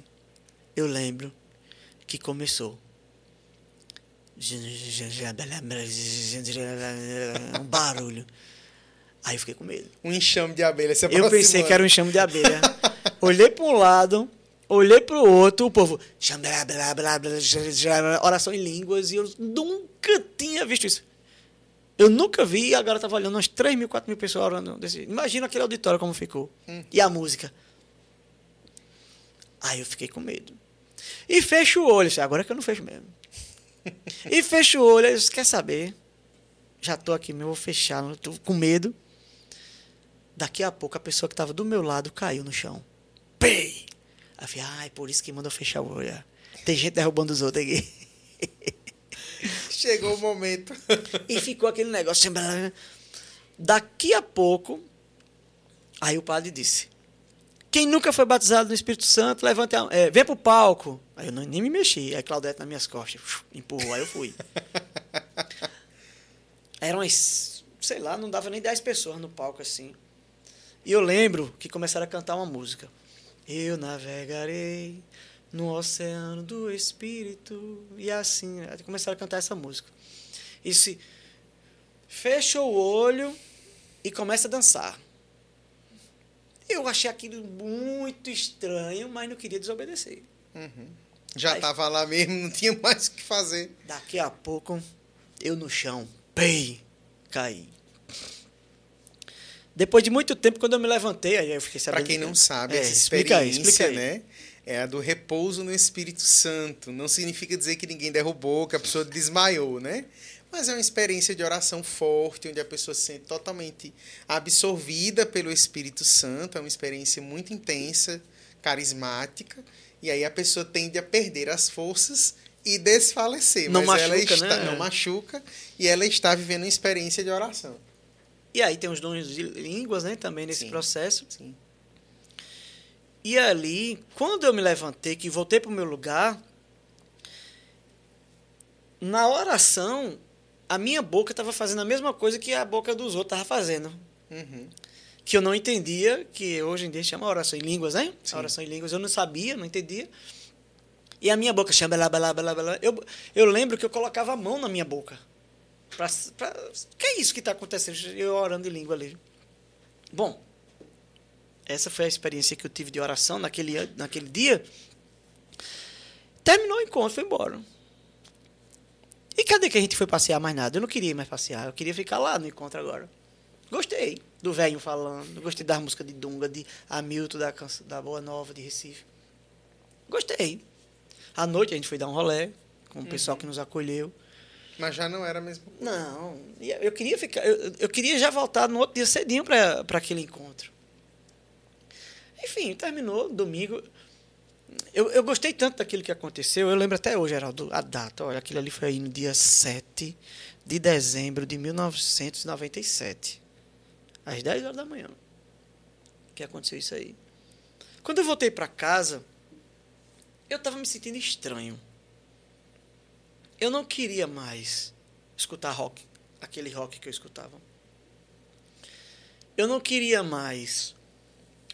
eu lembro que começou. Um barulho. Aí eu fiquei com medo. Um enxame de abelha se Eu pensei que era um enxame de abelha. olhei para um lado, olhei para o outro, o povo. Oração em línguas, e eu nunca tinha visto isso. Eu nunca vi, e agora estava olhando umas 3 mil, 4 mil pessoas orando. Desse. Imagina aquele auditório como ficou. Hum. E a música. Aí eu fiquei com medo. E fecho o olho. disse, Agora é que eu não fecho mesmo. e fecho o olho. Disse, quer saber? Já estou aqui mesmo, vou fechar. Estou com medo. Daqui a pouco a pessoa que estava do meu lado caiu no chão. Pei! Aí eu falei, ah, é por isso que manda eu fechar o olho. Tem gente derrubando os outros aqui. [laughs] Chegou o momento. E ficou aquele negócio. Daqui a pouco, aí o padre disse: Quem nunca foi batizado no Espírito Santo, levante a, é, vem pro palco. Aí eu não, nem me mexi. Aí Claudete nas minhas costas, empurrou, aí eu fui. [laughs] Eram umas, sei lá, não dava nem 10 pessoas no palco assim. E eu lembro que começaram a cantar uma música. Eu navegarei no oceano do Espírito. E assim, começaram a cantar essa música. E se fecha o olho e começa a dançar. Eu achei aquilo muito estranho, mas não queria desobedecer. Já Aí- tava lá mesmo, não tinha mais o que fazer. Daqui a pouco, eu no chão, pei, caí. Depois de muito tempo, quando eu me levantei, aí eu fiquei sabendo. Para quem não sabe, É, essa explica aí, explica aí. né? É a do repouso no Espírito Santo. Não significa dizer que ninguém derrubou, que a pessoa desmaiou, né? Mas é uma experiência de oração forte, onde a pessoa se sente totalmente absorvida pelo Espírito Santo. É uma experiência muito intensa, carismática. E aí a pessoa tende a perder as forças e desfalecer. Não mas ela machuca, está, né? Não machuca. E ela está vivendo uma experiência de oração. E aí tem os dons de línguas, né, também nesse Sim. processo. Sim. E ali, quando eu me levantei, que voltei para o meu lugar, na oração, a minha boca estava fazendo a mesma coisa que a boca dos outros estava fazendo. Uhum. Que eu não entendia, que hoje em dia chama oração em línguas, né? Sim. A oração em línguas eu não sabia, não entendia. E a minha boca blá, blá, blá, blá. Eu, eu lembro que eu colocava a mão na minha boca. Pra, pra, que é isso que está acontecendo? Eu orando em língua ali. Bom, essa foi a experiência que eu tive de oração naquele, naquele dia. Terminou o encontro, foi embora. E cadê que a gente foi passear mais nada? Eu não queria mais passear, eu queria ficar lá no encontro agora. Gostei do velho falando, gostei da música de Dunga, de Hamilton, da, da Boa Nova, de Recife. Gostei. À noite a gente foi dar um rolê com o pessoal uhum. que nos acolheu. Mas já não era mesmo? Não. Eu queria ficar. Eu, eu queria já voltar no outro dia cedinho para aquele encontro. Enfim, terminou domingo. Eu, eu gostei tanto daquilo que aconteceu. Eu lembro até hoje, Geraldo, a data. Olha, aquilo ali foi aí no dia 7 de dezembro de 1997. Às 10 horas da manhã. Que aconteceu isso aí. Quando eu voltei para casa, eu estava me sentindo estranho. Eu não queria mais escutar rock, aquele rock que eu escutava. Eu não queria mais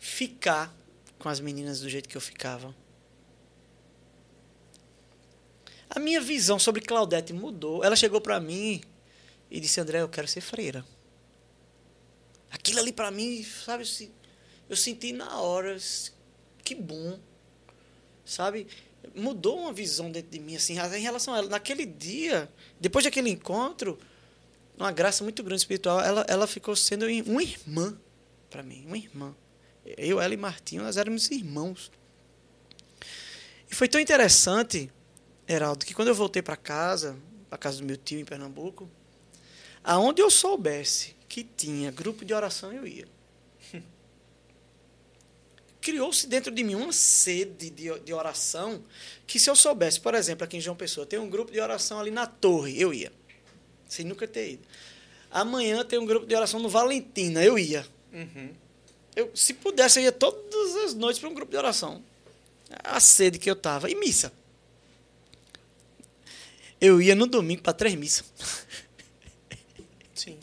ficar com as meninas do jeito que eu ficava. A minha visão sobre Claudete mudou. Ela chegou para mim e disse: André, eu quero ser freira. Aquilo ali para mim, sabe, eu senti na hora, que bom, sabe? Mudou uma visão dentro de mim, assim, em relação a ela. Naquele dia, depois daquele encontro, uma graça muito grande espiritual, ela, ela ficou sendo uma irmã para mim, uma irmã. Eu, ela e Martinho, nós éramos irmãos. E foi tão interessante, Heraldo, que quando eu voltei para casa, para casa do meu tio em Pernambuco, aonde eu soubesse que tinha grupo de oração, eu ia. [laughs] Criou-se dentro de mim uma sede de, de oração que se eu soubesse, por exemplo, aqui em João Pessoa, tem um grupo de oração ali na torre, eu ia. Sem nunca ter ido. Amanhã tem um grupo de oração no Valentina, eu ia. Uhum. Eu, se pudesse, eu ia todas as noites para um grupo de oração. A sede que eu tava. E missa. Eu ia no domingo para três missas. Sim.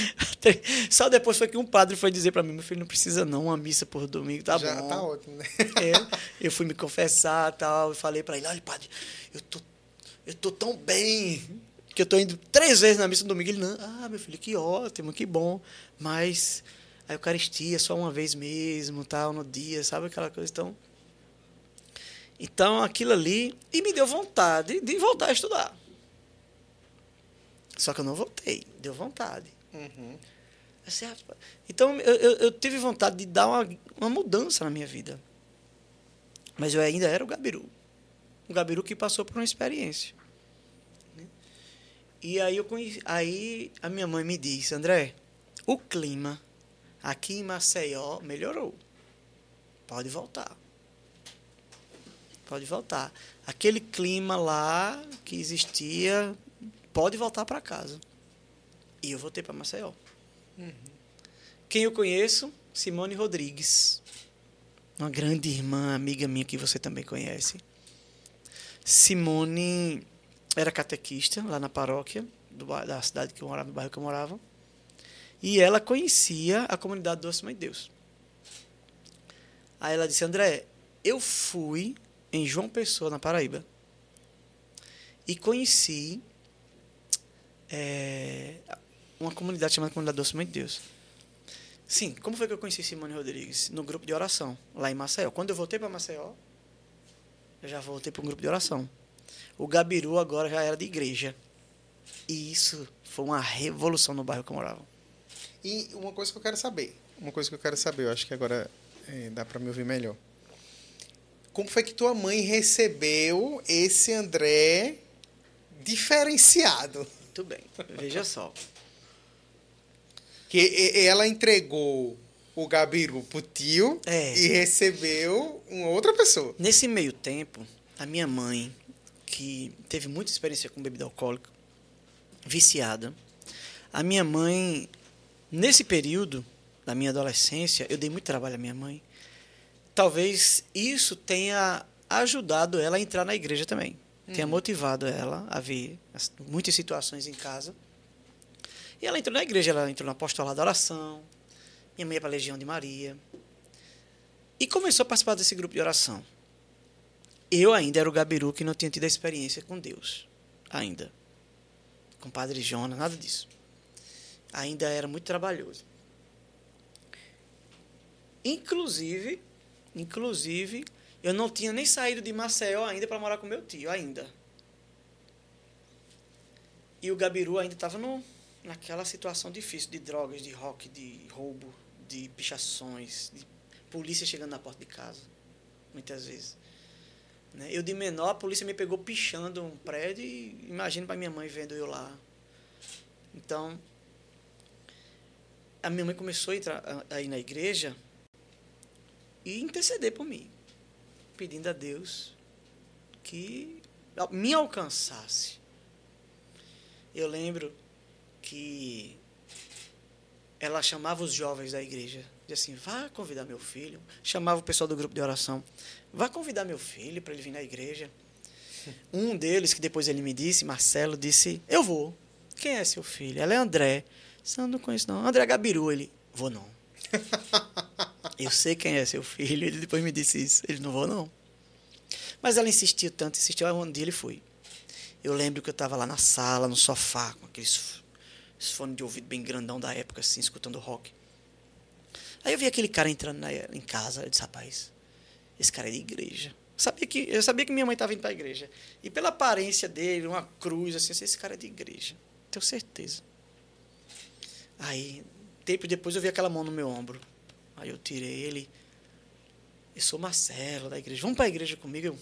[laughs] Só depois foi que um padre foi dizer para mim, meu filho, não precisa não, uma missa por domingo, tá Já bom. tá ótimo, né? É, [laughs] eu fui me confessar tal, e falei para ele, olha, padre, eu tô, eu tô tão bem, que eu tô indo três vezes na missa no domingo. Ele, não, ah, meu filho, que ótimo, que bom, mas a Eucaristia só uma vez mesmo, tal, no dia, sabe aquela coisa? Então, então aquilo ali. E me deu vontade de voltar a estudar. Só que eu não voltei, deu vontade. Uhum. Assim, então eu, eu, eu, tive vontade de dar uma, uma mudança na minha vida. Mas eu ainda era o Gabiru. Um Gabiru que passou por uma experiência. E aí, eu conheci, aí a minha mãe me disse, André, o clima Aqui em Maceió melhorou. Pode voltar. Pode voltar. Aquele clima lá que existia, pode voltar para casa. E eu voltei para Maceió. Uhum. Quem eu conheço? Simone Rodrigues. Uma grande irmã, amiga minha que você também conhece. Simone era catequista lá na paróquia do, da cidade que eu morava, do bairro que eu morava. E ela conhecia a comunidade Doce Mãe de Deus. Aí ela disse: André, eu fui em João Pessoa, na Paraíba, e conheci é, uma comunidade chamada Comunidade Doce Mãe de Deus. Sim, como foi que eu conheci Simone Rodrigues? No grupo de oração, lá em Maceió. Quando eu voltei para Maceió, eu já voltei para um grupo de oração. O Gabiru agora já era de igreja. E isso foi uma revolução no bairro que eu morava. E uma coisa que eu quero saber, uma coisa que eu quero saber, eu acho que agora é, dá para me ouvir melhor. Como foi que tua mãe recebeu esse André diferenciado? Muito bem, veja só. Que ela entregou o Gabiru pro tio é. e recebeu uma outra pessoa. Nesse meio tempo, a minha mãe, que teve muita experiência com bebida alcoólica, viciada, a minha mãe Nesse período da minha adolescência, eu dei muito trabalho à minha mãe. Talvez isso tenha ajudado ela a entrar na igreja também. Uhum. Tenha motivado ela a ver muitas situações em casa. E ela entrou na igreja, ela entrou no apostolado da oração. Minha mãe para a Legião de Maria. E começou a participar desse grupo de oração. Eu ainda era o gabiru que não tinha tido a experiência com Deus. Ainda. com o padre Jonas, nada disso. Ainda era muito trabalhoso. Inclusive, inclusive, eu não tinha nem saído de Maceió ainda para morar com meu tio, ainda. E o Gabiru ainda estava naquela situação difícil de drogas, de rock, de roubo, de pichações, de polícia chegando na porta de casa, muitas vezes. Né? Eu de menor, a polícia me pegou pichando um prédio e imagino para minha mãe vendo eu lá. Então, a minha mãe começou a, entrar, a ir na igreja e interceder por mim, pedindo a Deus que me alcançasse. Eu lembro que ela chamava os jovens da igreja, dizia assim: vá convidar meu filho. Chamava o pessoal do grupo de oração: vá convidar meu filho para ele vir na igreja. [laughs] Um deles, que depois ele me disse, Marcelo, disse: eu vou. Quem é seu filho? Ela é André. Eu não conheço, não. André Gabiru. Ele: vou não. [laughs] eu sei quem é seu filho. Ele depois me disse isso. Ele: não vou, não. Mas ela insistiu tanto, insistiu. Um dia ele foi. Eu lembro que eu estava lá na sala, no sofá, com aqueles esse fone de ouvido bem grandão da época, assim, escutando rock. Aí eu vi aquele cara entrando na, em casa, eu disse, rapaz, esse cara é de igreja. Sabia que, eu sabia que minha mãe estava indo para a igreja. E pela aparência dele, uma cruz, assim, esse cara é de igreja. Tenho certeza. Aí, tempo depois, eu vi aquela mão no meu ombro. Aí eu tirei ele. Eu sou Marcelo, da igreja. Vamos para a igreja comigo? Eu,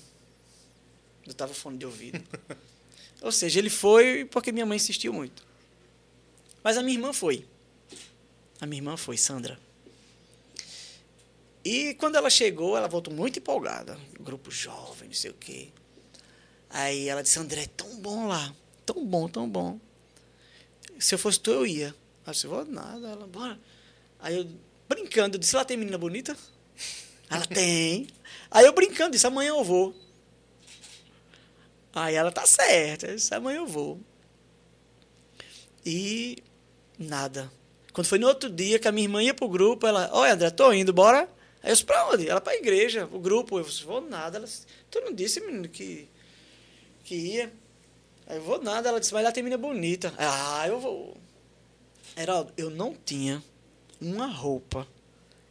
eu tava fone de ouvido. [laughs] Ou seja, ele foi porque minha mãe insistiu muito. Mas a minha irmã foi. A minha irmã foi, Sandra. E quando ela chegou, ela voltou muito empolgada. Grupo jovem, não sei o quê. Aí ela disse, André, é tão bom lá. Tão bom, tão bom. Se eu fosse tu, eu ia. Aí eu disse, vou nada. Ela, bora. Aí eu, brincando, eu disse, lá tem menina bonita? [laughs] Ela tem. Aí eu brincando, disse, amanhã eu vou. Aí ela, tá certa. Eu disse, amanhã eu vou. E Nada. Quando foi no outro dia que a minha irmã ia pro grupo, ela, olha, André, tô indo, bora. Aí eu disse, pra onde? Ela pra igreja, o grupo. Eu disse, vou nada. Ela disse, tu não disse, menino, que, que ia? Aí eu vou nada. Ela disse, mas lá tem menina bonita. Ah, eu vou. Heraldo, eu não tinha uma roupa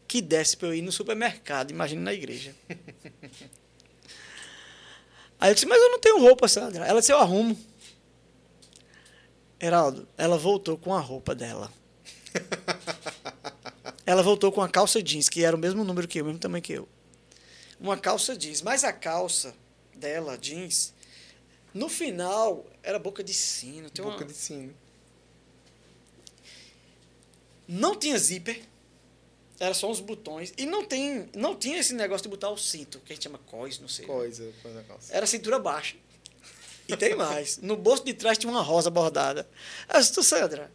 que desse pra eu ir no supermercado, imagina na igreja. [laughs] Aí eu disse, mas eu não tenho roupa, Sandra. Ela disse, eu arrumo. Heraldo, ela voltou com a roupa dela. [laughs] ela voltou com a calça jeans, que era o mesmo número que eu, o mesmo tamanho que eu. Uma calça jeans. Mas a calça dela, jeans, no final, era boca de sino. Tem boca uma... de sino. Não tinha zíper. Era só uns botões. E não, tem, não tinha esse negócio de botar o cinto, que a gente chama cós, não sei. Coisa, coisa calça. Era cintura baixa. E tem mais. No bolso de trás tinha uma rosa bordada. Eu disse, tu, Sandra,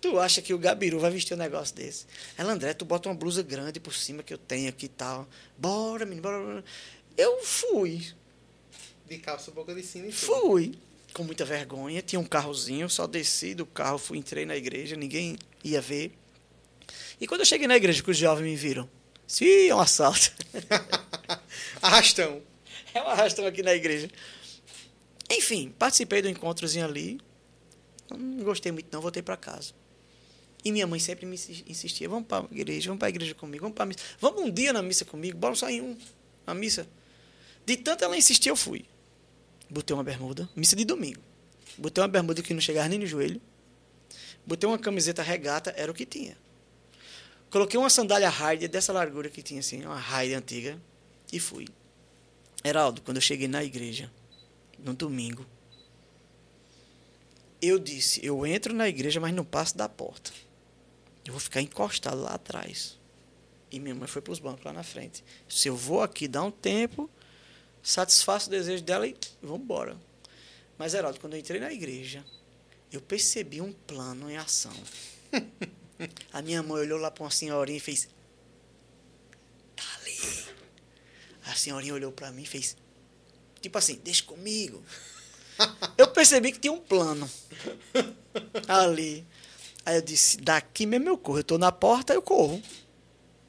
tu acha que o Gabiru vai vestir um negócio desse? Ela, André, tu bota uma blusa grande por cima que eu tenho aqui e tal. Bora, menino, bora, Eu fui. De calça boca de cima e Fui. Com muita vergonha. Tinha um carrozinho, só desci do carro, fui, entrei na igreja, ninguém ia ver. E quando eu cheguei na igreja, que os jovens me viram, sim, é um assalto. [laughs] arrastão. [laughs] É um arrastão aqui na igreja. Enfim, participei do encontrozinho ali. Não gostei muito, não, voltei para casa. E minha mãe sempre me insistia: vamos para a igreja, vamos para a igreja comigo, vamos para missa. Vamos um dia na missa comigo, bora sair um, na missa. De tanto ela insistir, eu fui. Botei uma bermuda, missa de domingo. Botei uma bermuda que não chegava nem no joelho. Botei uma camiseta regata, era o que tinha. Coloquei uma sandália Hyde dessa largura que tinha, assim, uma Hyde antiga, e fui. Heraldo, quando eu cheguei na igreja, no domingo, eu disse: eu entro na igreja, mas não passo da porta. Eu vou ficar encostado lá atrás. E minha mãe foi para os bancos lá na frente. Se eu vou aqui dar um tempo, satisfaço o desejo dela e vamos embora. Mas, Heraldo, quando eu entrei na igreja, eu percebi um plano em ação. [laughs] A minha mãe olhou lá para uma senhorinha e fez: Tá ali. A senhorinha olhou para mim e fez: Tipo assim, deixa comigo. Eu percebi que tinha um plano ali. Aí eu disse, daqui mesmo eu corro. Eu tô na porta, eu corro.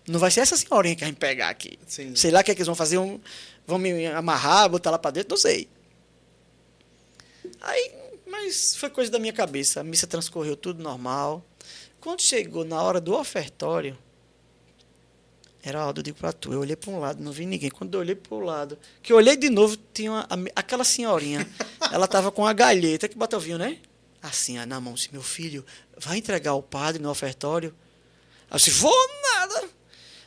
Não vai ser essa senhorinha que vai me pegar aqui. Sim. Sei lá o que, é que eles vão fazer. Um, vão me amarrar, botar lá pra dentro, não sei. Aí Mas foi coisa da minha cabeça. A missa transcorreu tudo normal. Quando chegou na hora do ofertório, Heraldo, eu digo pra tu, eu olhei para um lado, não vi ninguém. Quando eu olhei para o lado, que eu olhei de novo, tinha uma, aquela senhorinha, [laughs] ela tava com a galheta que bota o vinho, né? Assim, na mão, assim, meu filho, vai entregar ao padre no ofertório? Eu disse, vou nada.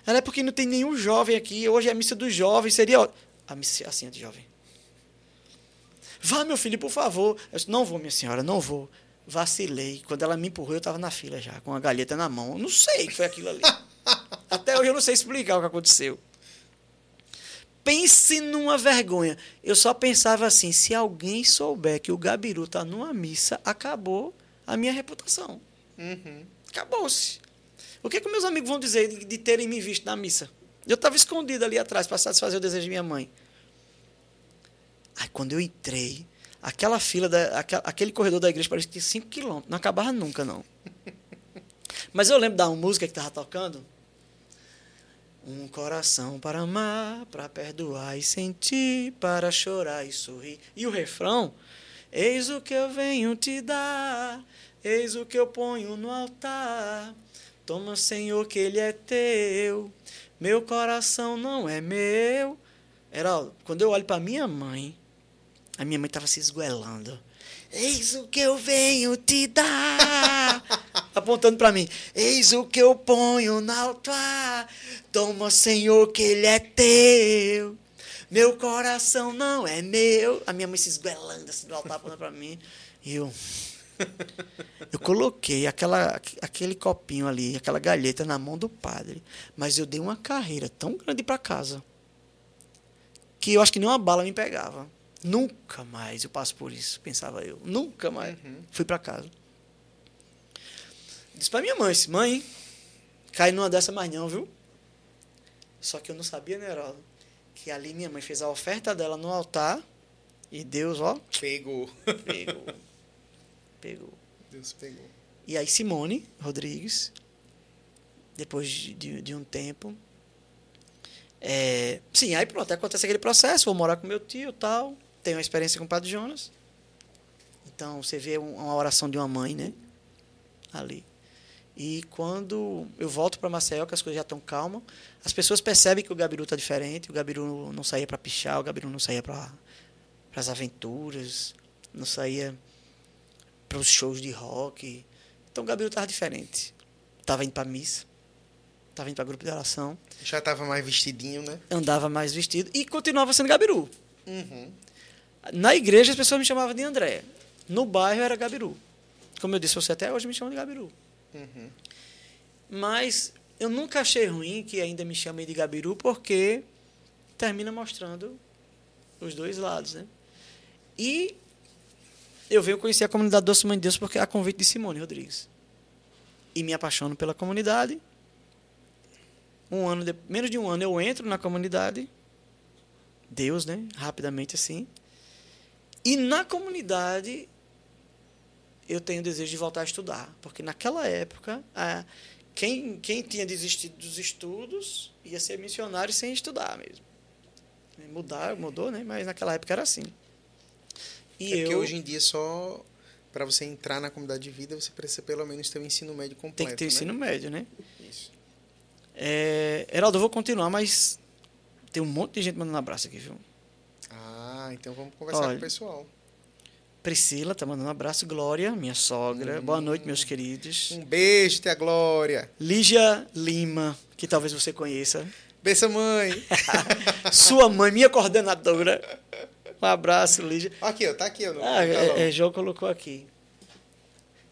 Ela é porque não tem nenhum jovem aqui, hoje é a missa dos jovens, seria a missa assim, de jovem. Vá, meu filho, por favor. Eu disse, não vou, minha senhora, não vou. Vacilei. Quando ela me empurrou, eu estava na fila já, com a galheta na mão. Eu não sei o que foi aquilo ali. [laughs] Até hoje eu não sei explicar o que aconteceu. Pense numa vergonha. Eu só pensava assim: se alguém souber que o Gabiru está numa missa, acabou a minha reputação. Uhum. Acabou-se. O que, que meus amigos vão dizer de, de terem me visto na missa? Eu estava escondido ali atrás para satisfazer o desejo de minha mãe. Aí quando eu entrei, aquela fila, da, aquele corredor da igreja parecia que tinha 5 quilômetros. Não acabava nunca, não. Mas eu lembro da música que estava tocando. Um coração para amar, para perdoar e sentir, para chorar e sorrir. E o refrão: Eis o que eu venho te dar, eis o que eu ponho no altar. Toma, Senhor, que ele é teu. Meu coração não é meu. Era quando eu olho para minha mãe, a minha mãe estava se esguelando. Eis o que eu venho te dar. [laughs] Apontando para mim. Eis o que eu ponho no altar. Toma, Senhor, que ele é teu. Meu coração não é meu. A minha mãe se esguelando assim do altar, apontando para mim. E eu. Eu coloquei aquela, aquele copinho ali, aquela galheta na mão do padre. Mas eu dei uma carreira tão grande para casa que eu acho que nenhuma bala me pegava. Nunca mais eu passo por isso, pensava eu. Nunca mais. Uhum. Fui para casa. Disse para minha mãe, mãe, cai numa dessa mais não, viu? Só que eu não sabia, né, Heraldo? Que ali minha mãe fez a oferta dela no altar e Deus, ó. Pegou. Pegou. Pegou. Deus pegou. E aí Simone Rodrigues, depois de, de, de um tempo, é, sim, aí pronto, acontece aquele processo, vou morar com meu tio tal tenho uma experiência com o Padre Jonas. Então, você vê uma oração de uma mãe, né? Ali. E quando eu volto para Maceió, que as coisas já estão calmas, as pessoas percebem que o Gabiru está diferente. O Gabiru não saía para pichar, o Gabiru não saía para as aventuras, não saía para os shows de rock. Então o Gabiru estava diferente. Estava indo para missa, estava indo para grupo de oração. Já estava mais vestidinho, né? Andava mais vestido e continuava sendo Gabiru. Uhum. Na igreja as pessoas me chamavam de André. No bairro era Gabiru. Como eu disse, você até hoje me chama de Gabiru. Uhum. Mas eu nunca achei ruim que ainda me chamem de Gabiru, porque termina mostrando os dois lados, né? E eu venho conhecer a comunidade Doce Mãe de Deus porque é a convite de Simone Rodrigues. E me apaixono pela comunidade. Um ano de, menos de um ano eu entro na comunidade. Deus, né? Rapidamente assim. E na comunidade, eu tenho desejo de voltar a estudar, porque naquela época, a, quem, quem tinha desistido dos estudos ia ser missionário sem estudar mesmo. Mudar, mudou, né? Mas naquela época era assim. E é eu, porque hoje em dia só para você entrar na comunidade de vida, você precisa pelo menos ter o um ensino médio completo. Tem que ter né? ensino médio, né? Isso. É, Heraldo, eu vou continuar, mas tem um monte de gente mandando um abraço aqui, viu? Então vamos conversar Olha, com o pessoal. Priscila tá mandando um abraço. Glória, minha sogra. Hum, Boa noite, meus queridos. Um beijo, tia Glória. Lígia Lima, que talvez você conheça. Beijo, mãe. [laughs] Sua mãe, minha coordenadora. Um abraço, Lígia. Aqui, ó, tá aqui. Ó, ah, é, é, João colocou aqui.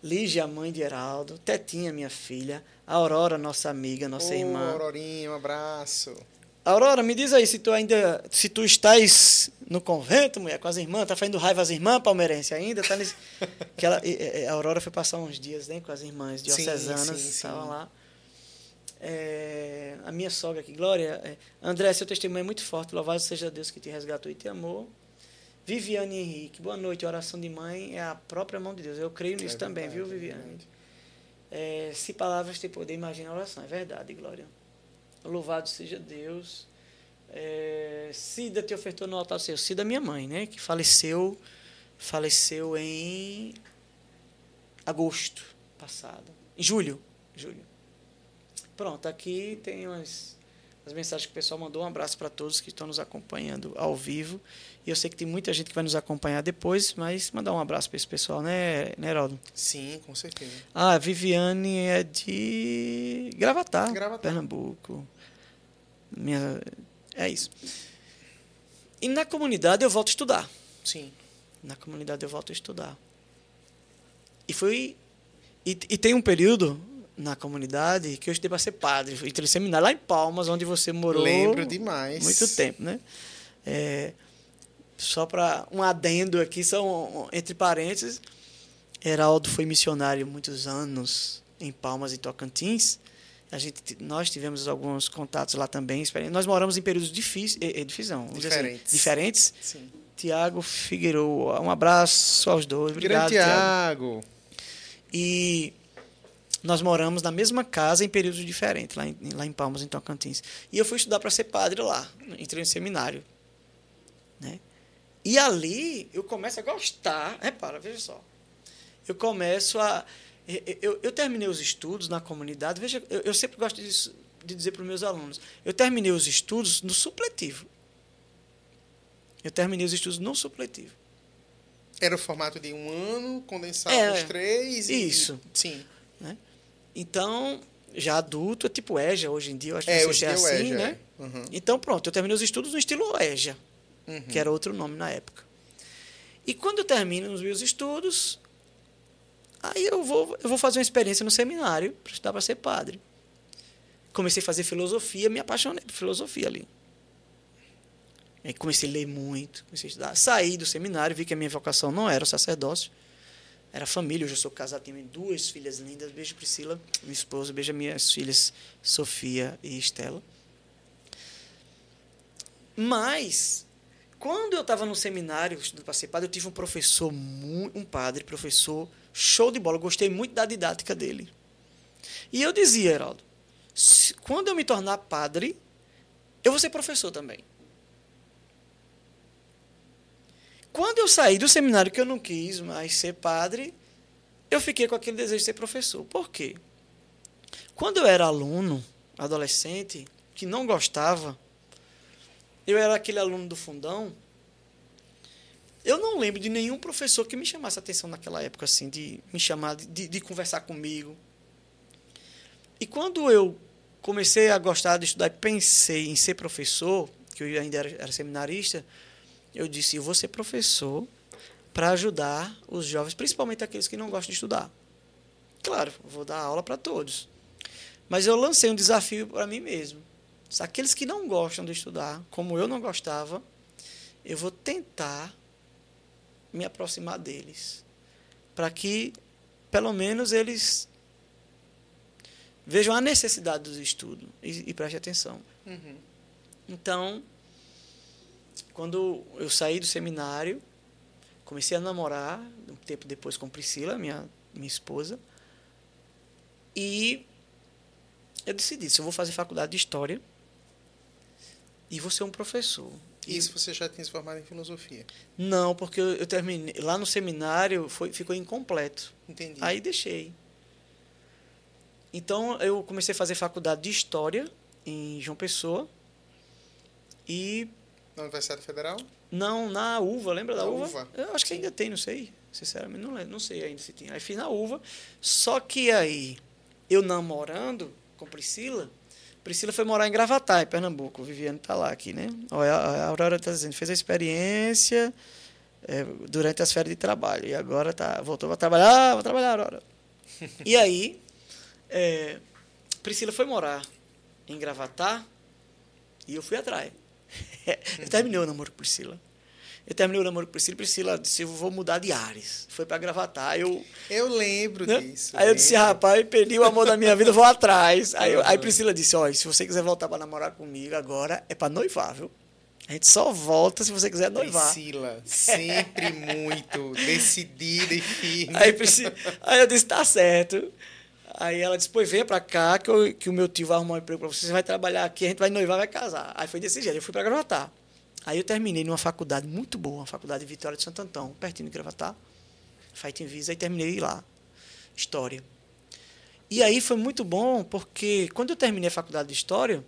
Lígia, mãe de Heraldo. Tetinha, minha filha. Aurora, nossa amiga, nossa Ô, irmã. Aurorinha, um abraço. Aurora, me diz aí se tu ainda, se tu estás no convento, mulher, com as irmãs, tá fazendo raiva às irmãs palmeirense ainda, tá nesse, [laughs] que ela, a Aurora foi passar uns dias, né, com as irmãs diocesanas, estavam lá. É, a minha sogra aqui, Glória, é, André, seu testemunho é muito forte, louvado seja Deus que te resgatou e te amou. Viviane Henrique, boa noite, oração de mãe é a própria mão de Deus, eu creio nisso é também, viu, Viviane? É, se palavras têm poder, imagina a oração, é verdade, Glória. Louvado seja Deus. É, Cida te ofertou no altar Senhor. Cida, minha mãe, né? Que faleceu faleceu em agosto passado. Em julho. Julho. Pronto, aqui tem umas, as mensagens que o pessoal mandou. Um abraço para todos que estão nos acompanhando ao vivo. E eu sei que tem muita gente que vai nos acompanhar depois, mas mandar um abraço para esse pessoal, né, né, Heraldo? Sim, com certeza. Ah, a Viviane é de Gravatar, Gravatar. Pernambuco. Minha... É isso. E na comunidade eu volto a estudar. Sim. Na comunidade eu volto a estudar. E foi. E, e tem um período na comunidade que eu estudei para ser padre. Entrei seminário lá em Palmas, onde você morou. Lembro demais. Muito tempo, né? É, só para um adendo aqui, são entre parênteses. Heraldo foi missionário muitos anos em Palmas e Tocantins. A gente, nós tivemos alguns contatos lá também. Nós moramos em períodos difíceis, é, não, vamos dizer assim, Diferentes. diferentes. Sim. Tiago Figueiredo, um abraço aos dois. Obrigado, Grande Tiago. Tiago. E nós moramos na mesma casa em períodos diferentes, lá em, lá em Palmas, em Tocantins. E eu fui estudar para ser padre lá, entrei no seminário. Né? E ali eu começo a gostar. Repara, veja só. Eu começo a. Eu, eu, terminei os estudos na comunidade. Veja, eu, eu sempre gosto de, de dizer para os meus alunos: eu terminei os estudos no supletivo. Eu terminei os estudos no supletivo. Era o formato de um ano, condensado É, os três. E, isso. Sim. Então, já adulto, é tipo EJA hoje em dia, eu acho que É, hoje é é assim, EJA, né? é. Uhum. Então, pronto, eu terminei os estudos no estilo EJA, Uhum. que era outro nome na época. E quando eu termino os meus estudos, aí eu vou, eu vou fazer uma experiência no seminário para estudar para ser padre. Comecei a fazer filosofia, me apaixonei por filosofia ali. Aí comecei a ler muito, comecei a estudar. Saí do seminário, vi que a minha vocação não era o sacerdócio, era família. Hoje eu sou casado, tenho duas filhas lindas. Beijo, Priscila, minha esposa. Beijo, minhas filhas, Sofia e Estela. Mas, quando eu estava no seminário, para ser padre, eu tive um professor, um padre, professor, show de bola. Eu gostei muito da didática dele. E eu dizia, Heraldo, quando eu me tornar padre, eu vou ser professor também. Quando eu saí do seminário que eu não quis mais ser padre, eu fiquei com aquele desejo de ser professor. Por quê? Quando eu era aluno, adolescente, que não gostava, eu era aquele aluno do fundão, eu não lembro de nenhum professor que me chamasse atenção naquela época, assim, de me chamar, de, de conversar comigo. E quando eu comecei a gostar de estudar e pensei em ser professor, que eu ainda era, era seminarista, eu disse, eu vou ser professor para ajudar os jovens, principalmente aqueles que não gostam de estudar. Claro, vou dar aula para todos. Mas eu lancei um desafio para mim mesmo. Aqueles que não gostam de estudar, como eu não gostava, eu vou tentar me aproximar deles. Para que, pelo menos, eles vejam a necessidade do estudo e, e prestem atenção. Uhum. Então, quando eu saí do seminário, comecei a namorar, um tempo depois com Priscila, minha, minha esposa, e eu decidi, se eu vou fazer faculdade de História e vou ser um professor. E- Isso você já tinha se formado em filosofia. Não, porque eu, eu terminei, lá no seminário foi, ficou incompleto. Entendi. Aí deixei. Então eu comecei a fazer faculdade de História em João Pessoa e Na Universidade Federal? Não, na uva, lembra da uva? uva. Eu acho que ainda tem, não sei. Sinceramente, não, lembro, não sei ainda se tinha. Aí fiz na uva. Só que aí, eu namorando com Priscila, Priscila foi morar em Gravatar, em Pernambuco. O Viviane está lá aqui, né? Olha, a Aurora está dizendo, fez a experiência é, durante as férias de trabalho. E agora tá, voltou a trabalhar, vou trabalhar, Aurora. [laughs] e aí, é, Priscila foi morar em Gravatar e eu fui atrás. [laughs] eu terminei o namoro com Priscila. Eu terminei o namoro com Priscila. Priscila disse: Eu vou mudar de ares. Foi para Gravatar. Eu, Eu lembro né? disso. Aí eu disse. Rapaz, perdi o amor da minha vida, vou atrás. [laughs] Aí, eu- aí. Priscila disse: Olha, se você quiser voltar para namorar comigo agora, é para noivar, viu? A gente só volta se você quiser noivar. Priscila, [laughs] sempre muito decidida e firme. Aí, Priscila, aí eu disse: Tá certo. Aí ela disse: Pois venha para cá, que, eu- que o meu tio vai arrumar um emprego para você. Você vai trabalhar aqui, a gente vai noivar, vai casar. Aí foi desse jeito. Eu fui para Gravatar. Aí eu terminei numa faculdade muito boa, uma faculdade de Vitória de Santo Antão, pertinho de Gravatar, Fighting Visa, e terminei lá, História. E aí foi muito bom, porque quando eu terminei a faculdade de História,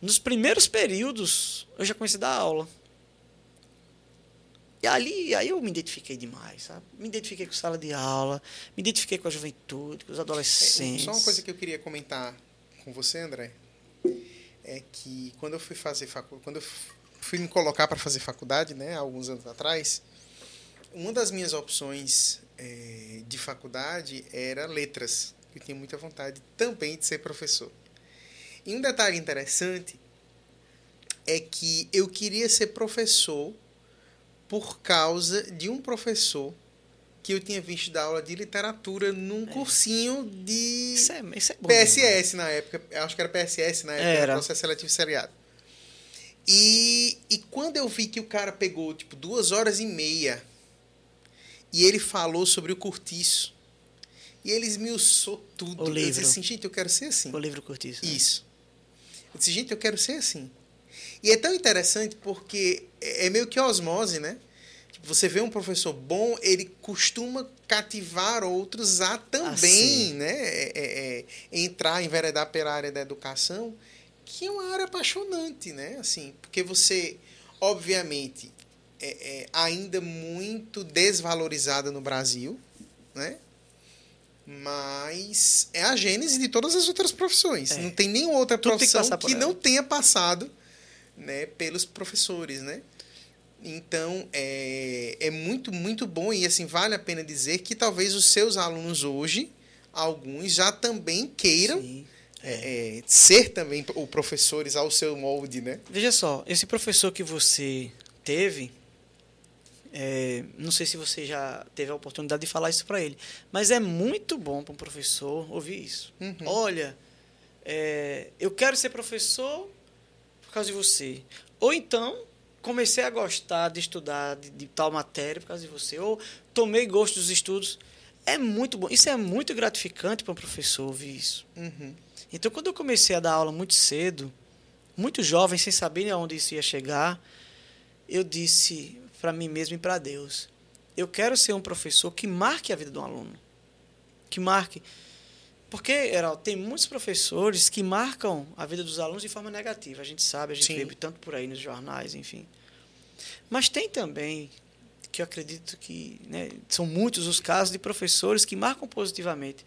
nos primeiros períodos eu já comecei a dar aula. E ali, aí eu me identifiquei demais, sabe? Me identifiquei com sala de aula, me identifiquei com a juventude, com os adolescentes. Só uma coisa que eu queria comentar com você, André, é que quando eu fui fazer faculdade, quando eu fui me colocar para fazer faculdade, né, alguns anos atrás, uma das minhas opções é, de faculdade era letras. Eu tinha muita vontade também de ser professor. E um detalhe interessante é que eu queria ser professor por causa de um professor que eu tinha visto da aula de literatura num é. cursinho de isso é, isso é PSS demais. na época. Acho que era PSS na época, era. processo seletivo seriado. E, e quando eu vi que o cara pegou, tipo, duas horas e meia e ele falou sobre o cortiço, e ele esmiuçou tudo. O livro. Eu disse assim, gente, eu quero ser assim. O livro cortiço. Né? Isso. Eu disse, gente, eu quero ser assim. E é tão interessante porque é, é meio que osmose, né? Você vê um professor bom, ele costuma cativar outros a também, né? É, é, é, entrar, enveredar pela área da educação, que é uma área apaixonante, né? Assim, porque você, obviamente, é, é ainda muito desvalorizada no Brasil, né? Mas é a gênese de todas as outras profissões. É. Não tem nenhuma outra profissão que, que não tenha passado né, pelos professores, né? Então, é, é muito, muito bom e, assim, vale a pena dizer que talvez os seus alunos hoje, alguns já também queiram é. É, ser também o professores ao seu molde, né? Veja só, esse professor que você teve, é, não sei se você já teve a oportunidade de falar isso para ele, mas é muito bom para um professor ouvir isso. Uhum. Olha, é, eu quero ser professor por causa de você. Ou então, comecei a gostar de estudar de, de tal matéria por causa de você. Ou tomei gosto dos estudos. É muito bom. Isso é muito gratificante para um professor ouvir isso. Uhum. Então, quando eu comecei a dar aula muito cedo, muito jovem, sem saber aonde isso ia chegar, eu disse: para mim mesmo e para Deus. Eu quero ser um professor que marque a vida do aluno. Que marque. Porque, Heraldo, tem muitos professores que marcam a vida dos alunos de forma negativa. A gente sabe, a gente Sim. vê tanto por aí nos jornais, enfim. Mas tem também, que eu acredito que né, são muitos os casos de professores que marcam positivamente.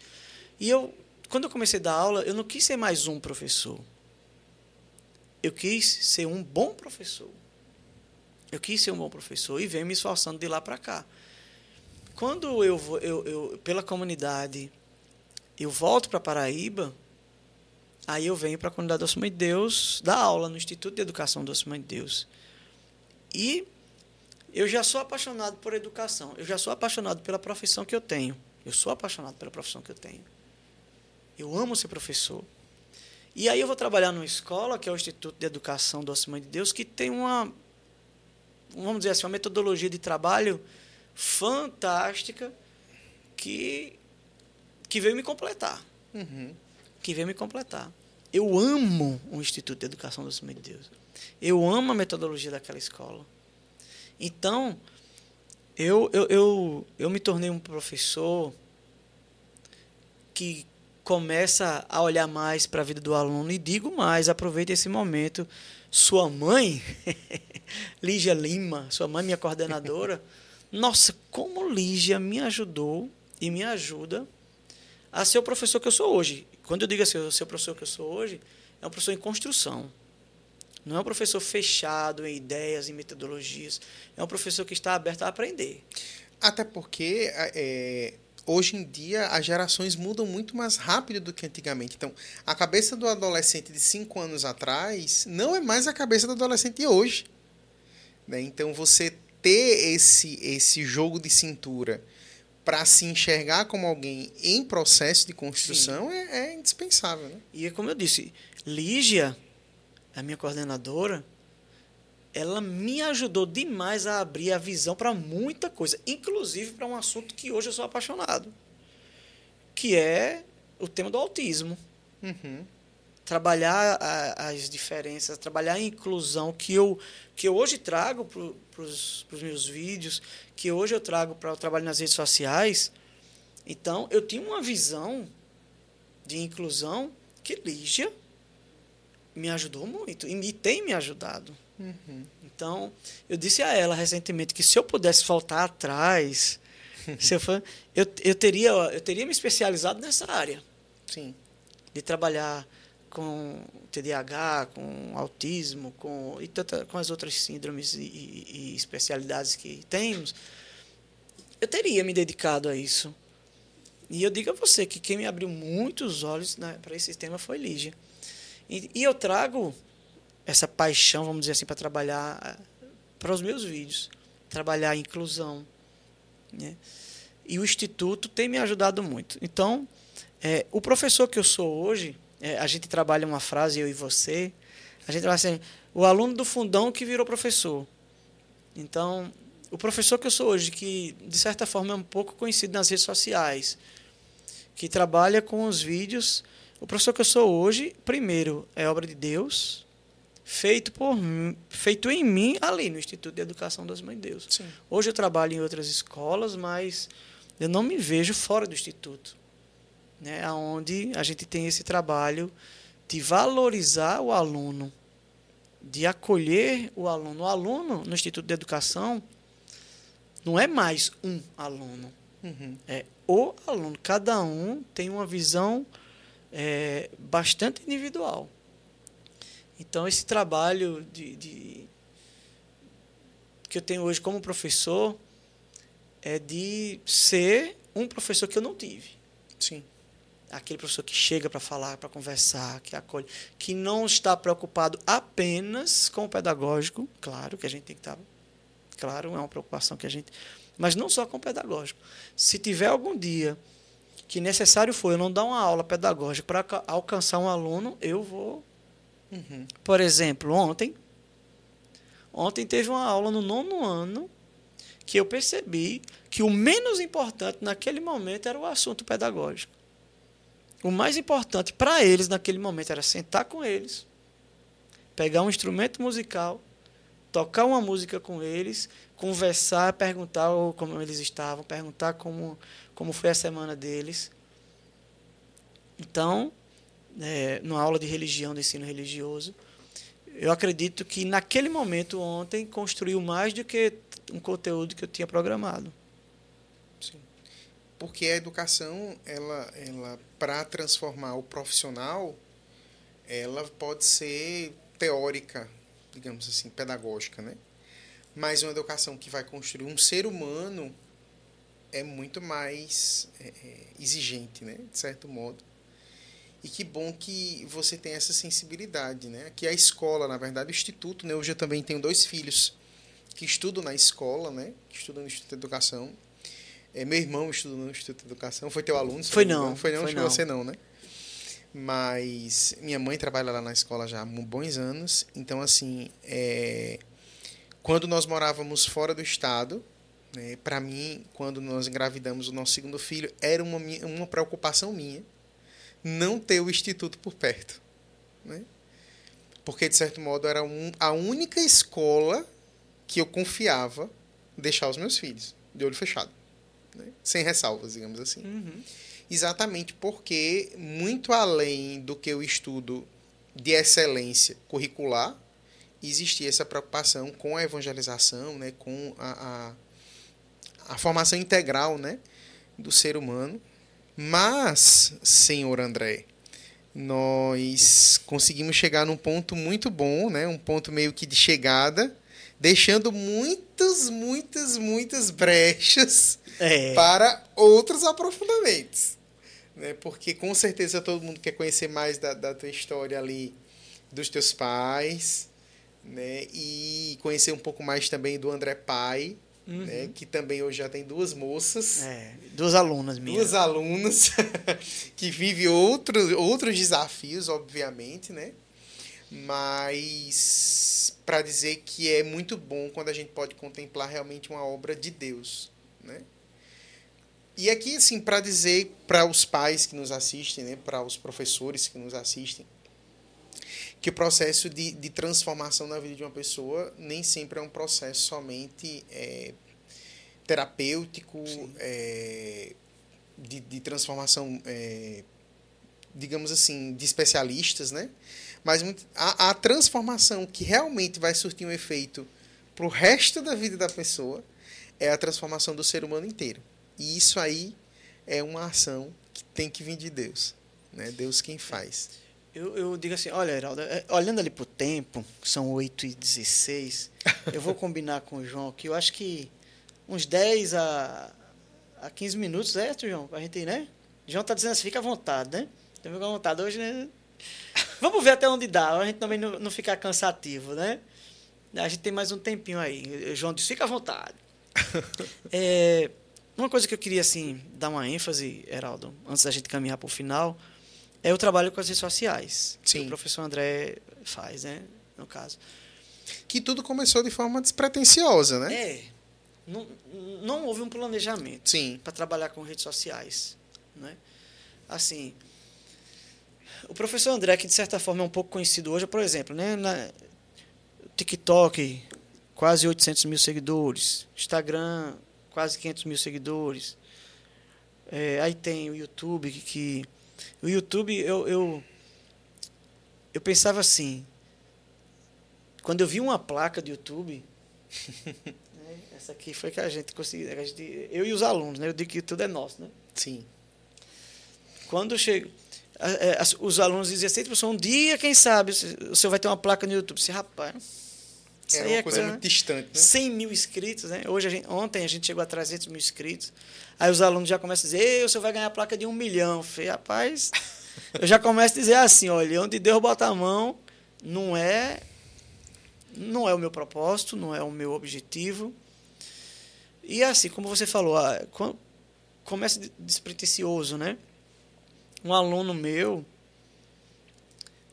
E eu, quando eu comecei a dar aula, eu não quis ser mais um professor. Eu quis ser um bom professor. Eu quis ser um bom professor e venho me esforçando de lá para cá. Quando eu, vou, eu, eu, pela comunidade, eu volto para Paraíba, aí eu venho para a comunidade Doce Mãe de Deus, dar aula no Instituto de Educação Doce Mãe de Deus. E eu já sou apaixonado por educação, eu já sou apaixonado pela profissão que eu tenho. Eu sou apaixonado pela profissão que eu tenho. Eu amo ser professor. E aí eu vou trabalhar numa escola, que é o Instituto de Educação Doce Mãe de Deus, que tem uma vamos dizer assim, uma metodologia de trabalho fantástica que, que veio me completar. Uhum. Que veio me completar. Eu amo o Instituto de Educação do Senhor de Deus. Eu amo a metodologia daquela escola. Então, eu, eu, eu, eu me tornei um professor que começa a olhar mais para a vida do aluno e digo mais, aproveite esse momento sua mãe, [laughs] Lígia Lima, sua mãe, minha coordenadora, [laughs] nossa, como Lígia me ajudou e me ajuda a ser o professor que eu sou hoje. Quando eu digo assim, ser o professor que eu sou hoje, é um professor em construção. Não é um professor fechado em ideias e metodologias. É um professor que está aberto a aprender. Até porque é, hoje em dia as gerações mudam muito mais rápido do que antigamente. Então, a cabeça do adolescente de 5 anos atrás não é mais a cabeça do adolescente de hoje. Né? Então, você ter esse, esse jogo de cintura para se enxergar como alguém em processo de construção é, é, indispensável. Né? E é como eu disse, Lígia, a minha coordenadora, ela me ajudou demais a abrir a visão para muita coisa, inclusive para um assunto que hoje eu sou apaixonado, que é o tema do autismo. Uhum. Trabalhar a, as diferenças, trabalhar a inclusão que eu, que eu hoje trago para os meus vídeos, que hoje eu trago para o trabalho nas redes sociais. Então, eu tinha uma visão de inclusão que Lígia me ajudou muito e me tem me ajudado. Uhum. Então, eu disse a ela recentemente que se eu pudesse voltar atrás, [laughs] se eu, for, eu, eu, teria, eu teria me especializado nessa área. Sim. De trabalhar com TDAH, com autismo, com, e tanta, com as outras síndromes e, e, e especialidades que temos. Eu teria me dedicado a isso. E eu digo a você que quem me abriu muitos olhos né, para esse tema foi Lígia. E, e eu trago essa paixão, vamos dizer assim, para trabalhar para os meus vídeos, trabalhar a inclusão. Né? E o Instituto tem me ajudado muito. Então, é, o professor que eu sou hoje, é, a gente trabalha uma frase, eu e você, a gente vai assim, o aluno do fundão que virou professor. Então, o professor que eu sou hoje, que de certa forma é um pouco conhecido nas redes sociais, que trabalha com os vídeos, o professor que eu sou hoje, primeiro, é obra de Deus, feito por feito em mim ali no Instituto de Educação das Mães de Deus. Sim. Hoje eu trabalho em outras escolas, mas eu não me vejo fora do instituto, né? Aonde a gente tem esse trabalho de valorizar o aluno, de acolher o aluno. O aluno no Instituto de Educação não é mais um aluno, uhum. é o aluno. Cada um tem uma visão é, bastante individual. Então, esse trabalho de, de, que eu tenho hoje como professor é de ser um professor que eu não tive. Sim. Aquele professor que chega para falar, para conversar, que acolhe, que não está preocupado apenas com o pedagógico, claro que a gente tem que estar, tá, claro, é uma preocupação que a gente, mas não só com o pedagógico. Se tiver algum dia que necessário for eu não dar uma aula pedagógica para alcançar um aluno, eu vou Uhum. Por exemplo, ontem, ontem teve uma aula no nono ano que eu percebi que o menos importante naquele momento era o assunto pedagógico. O mais importante para eles naquele momento era sentar com eles, pegar um instrumento musical, tocar uma música com eles, conversar, perguntar como eles estavam, perguntar como, como foi a semana deles. Então, é, numa aula de religião, de ensino religioso. Eu acredito que naquele momento ontem construiu mais do que um conteúdo que eu tinha programado. Porque a educação, ela, ela para transformar o profissional, ela pode ser teórica, digamos assim, pedagógica, né? Mas uma educação que vai construir um ser humano é muito mais é, é exigente, né? De certo modo. E que bom que você tem essa sensibilidade, né? Aqui a escola, na verdade, o instituto, né? Hoje eu também tenho dois filhos que estudam na escola, né? Que estudam no Instituto de Educação. É, meu irmão estuda no Instituto de Educação. Foi teu aluno? Foi não. Foi não, foi não. você não, né? Mas minha mãe trabalha lá na escola já há bons anos. Então, assim, é... quando nós morávamos fora do estado, né, para mim, quando nós engravidamos o nosso segundo filho, era uma, uma preocupação minha não ter o instituto por perto. Né? Porque, de certo modo, era um, a única escola que eu confiava deixar os meus filhos, de olho fechado. Né? Sem ressalvas, digamos assim. Uhum. Exatamente porque, muito além do que o estudo de excelência curricular, existia essa preocupação com a evangelização, né? com a, a, a formação integral né? do ser humano mas, senhor André, nós conseguimos chegar num ponto muito bom, né? um ponto meio que de chegada, deixando muitas, muitas, muitas brechas é. para outros aprofundamentos. Né? Porque com certeza todo mundo quer conhecer mais da, da tua história ali, dos teus pais, né? e conhecer um pouco mais também do André Pai, uhum. né, que também hoje já tem duas moças. É, duas alunas minhas. Duas alunas [laughs] que vivem outro, outros desafios, obviamente, né? Mas para dizer que é muito bom quando a gente pode contemplar realmente uma obra de Deus, né? E aqui, assim, para dizer para os pais que nos assistem, né, para os professores que nos assistem, que o processo de, de transformação na vida de uma pessoa nem sempre é um processo somente é, terapêutico, é, de, de, transformação, é, digamos assim, de especialistas, né? Mas a, a transformação que realmente vai surtir um efeito para o resto da vida da pessoa é a transformação do ser humano inteiro. E isso aí é uma ação que tem que vir de Deus. Né? Deus quem faz. Eu, eu digo assim, olha, Heraldo, é, olhando ali para o tempo, são 8 e 16 [laughs] eu vou combinar com o João que eu acho que uns 10 a, a 15 minutos, certo, João? Para a gente né? O João está dizendo assim, fica à vontade, né? Fica à vontade. Hoje, né? [laughs] Vamos ver até onde dá, a gente também não, não ficar cansativo, né? A gente tem mais um tempinho aí. O João disse, fica à vontade. [laughs] é, uma coisa que eu queria, assim, dar uma ênfase, Heraldo, antes da gente caminhar para o final é o trabalho com as redes sociais. Sim. Que o professor André faz, né? No caso. Que tudo começou de forma despretensiosa, né? É. Não, não houve um planejamento Sim. para trabalhar com redes sociais. Né? Assim, o professor André, que de certa forma é um pouco conhecido hoje, por exemplo, né? Na TikTok, quase 800 mil seguidores. Instagram, quase 500 mil seguidores. É, aí tem o YouTube, que, que o YouTube, eu, eu, eu pensava assim, quando eu vi uma placa do YouTube, [laughs] né, essa aqui foi que a gente conseguiu, a gente, eu e os alunos, né, eu digo que tudo é nosso, né? Sim. Quando chega, os alunos diziam assim, professor, um dia, quem sabe, o senhor vai ter uma placa no YouTube. Disse, rapaz, isso é uma é coisa, muito distante, né? 100 mil inscritos, né? Hoje a gente, ontem a gente chegou a 300 mil inscritos. Aí os alunos já começam a dizer, você vai ganhar a placa de um milhão. Eu falei, rapaz, eu já começo a dizer assim, olha, onde Deus bota a mão, não é, não é o meu propósito, não é o meu objetivo. E assim, como você falou, começa despretensioso, né? Um aluno meu,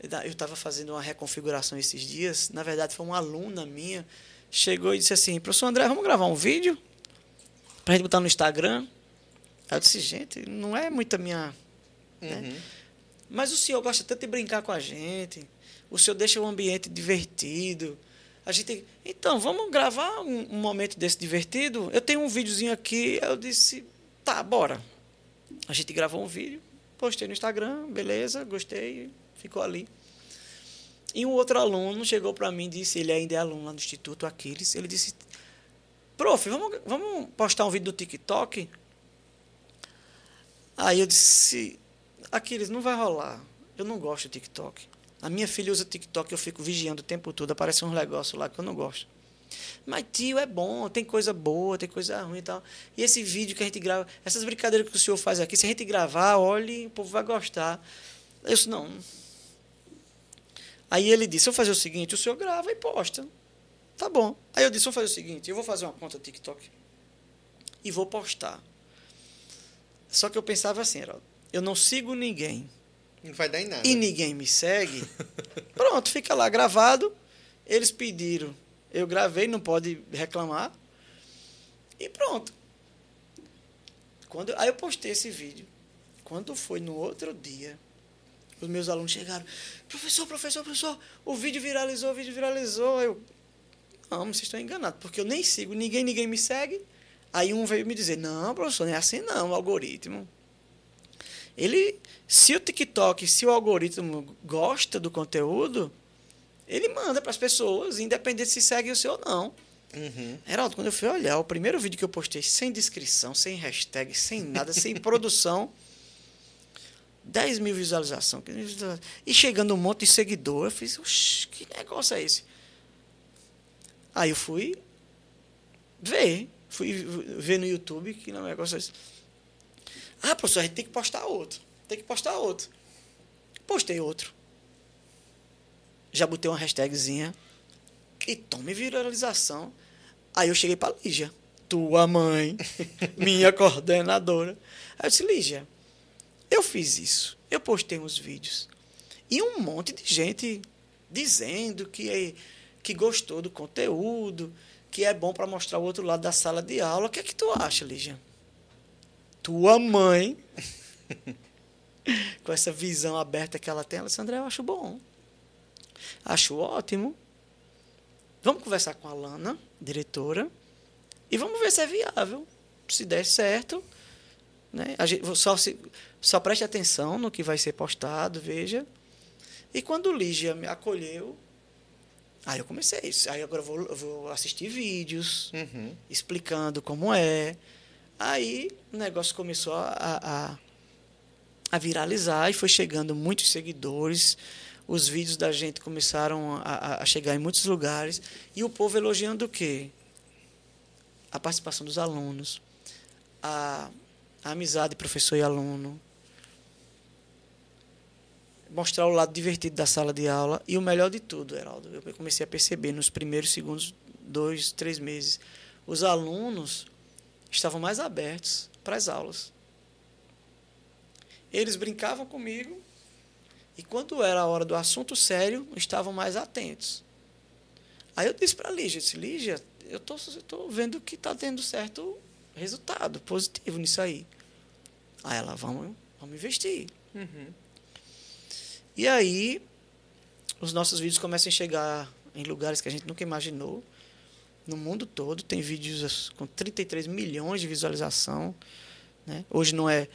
eu estava fazendo uma reconfiguração esses dias, na verdade foi uma aluna minha, chegou e disse assim, professor André, vamos gravar um vídeo? Pra gente botar no Instagram? Aí eu disse, gente, não é muita minha. Né? Uhum. Né? Mas o senhor gosta tanto de brincar com a gente. O senhor deixa o ambiente divertido. A gente. Então, vamos gravar um, um momento desse divertido? Eu tenho um videozinho aqui. Eu disse, tá, bora. A gente gravou um vídeo, postei no Instagram, beleza, gostei, ficou ali. E um outro aluno chegou para mim e disse, ele ainda é aluno lá no Instituto Aquiles, ele disse, prof, vamos, vamos postar um vídeo no TikTok? Aí eu disse, Aquiles, não vai rolar. Eu não gosto do TikTok. A minha filha usa TikTok, eu fico vigiando o tempo todo, aparece uns negócios lá que eu não gosto. Mas, tio, é bom, tem coisa boa, tem coisa ruim e tal. E esse vídeo que a gente grava, essas brincadeiras que o senhor faz aqui, se a gente gravar, olhe, o povo vai gostar. Eu disse, não. Aí ele disse, eu vou fazer o seguinte, o senhor grava e posta. Tá bom. Aí eu disse, vou fazer o seguinte, eu vou fazer uma conta TikTok e vou postar. Só que eu pensava assim, Heraldo, eu não sigo ninguém. Não vai dar em nada. E ninguém me segue. [laughs] Pronto, fica lá gravado. Eles pediram. Eu gravei, não pode reclamar. E pronto. Quando, aí eu postei esse vídeo. Quando foi no outro dia, os meus alunos chegaram, professor, professor, professor, o vídeo viralizou, o vídeo viralizou. Eu, não, vocês estão enganados, porque eu nem sigo ninguém, ninguém me segue. Aí um veio me dizer, não, professor, não é assim não, o algoritmo. Ele, se o TikTok, se o algoritmo gosta do conteúdo, ele manda para as pessoas, independente se segue o seu ou não. Uhum. Heraldo, quando eu fui olhar, o primeiro vídeo que eu postei sem descrição, sem hashtag, sem nada, sem [laughs] produção, 10 mil visualizações. E chegando um monte de seguidor, eu fiz, que negócio é esse? Aí eu fui ver. Fui ver no YouTube que é negócio assim. Ah, professor, a gente tem que postar outro. Tem que postar outro. Postei outro. Já botei uma hashtagzinha. E tome viralização. Aí eu cheguei para Lígia. Tua mãe, [laughs] minha coordenadora. Aí eu disse, Lígia, eu fiz isso. Eu postei uns vídeos. E um monte de gente dizendo que, que gostou do conteúdo, que é bom para mostrar o outro lado da sala de aula. O que é que tu acha, Lígia? Tua mãe, [laughs] com essa visão aberta que ela tem, Alessandra, eu acho bom. Acho ótimo. Vamos conversar com a Lana, diretora, e vamos ver se é viável. Se der certo, né? A gente, só, se, só preste atenção no que vai ser postado, veja. E quando o Lígia me acolheu, aí eu comecei. Aí agora eu vou, vou assistir vídeos Uhum. explicando como é. Aí o negócio começou a, a, a viralizar e foi chegando muitos seguidores. Os vídeos da gente começaram a, a- a chegar em muitos lugares. E o povo elogiando o quê? A participação dos alunos, a, a amizade professor e aluno, mostrar o lado divertido da sala de aula. E o melhor de tudo, Heraldo, eu comecei a perceber nos primeiros, segundos, dois, três meses, os alunos estavam mais abertos para as aulas. Eles brincavam comigo e quando era a hora do assunto sério, estavam mais atentos. Aí eu disse para a Lígia, disse, Lígia, eu tô vendo que está tendo certo resultado positivo nisso aí. Aí ela, vamos, vamos investir. Uhum. E aí, os nossos vídeos começam a chegar em lugares que a gente nunca imaginou. No mundo todo, tem vídeos com 33 milhões de visualização. Né? Hoje não é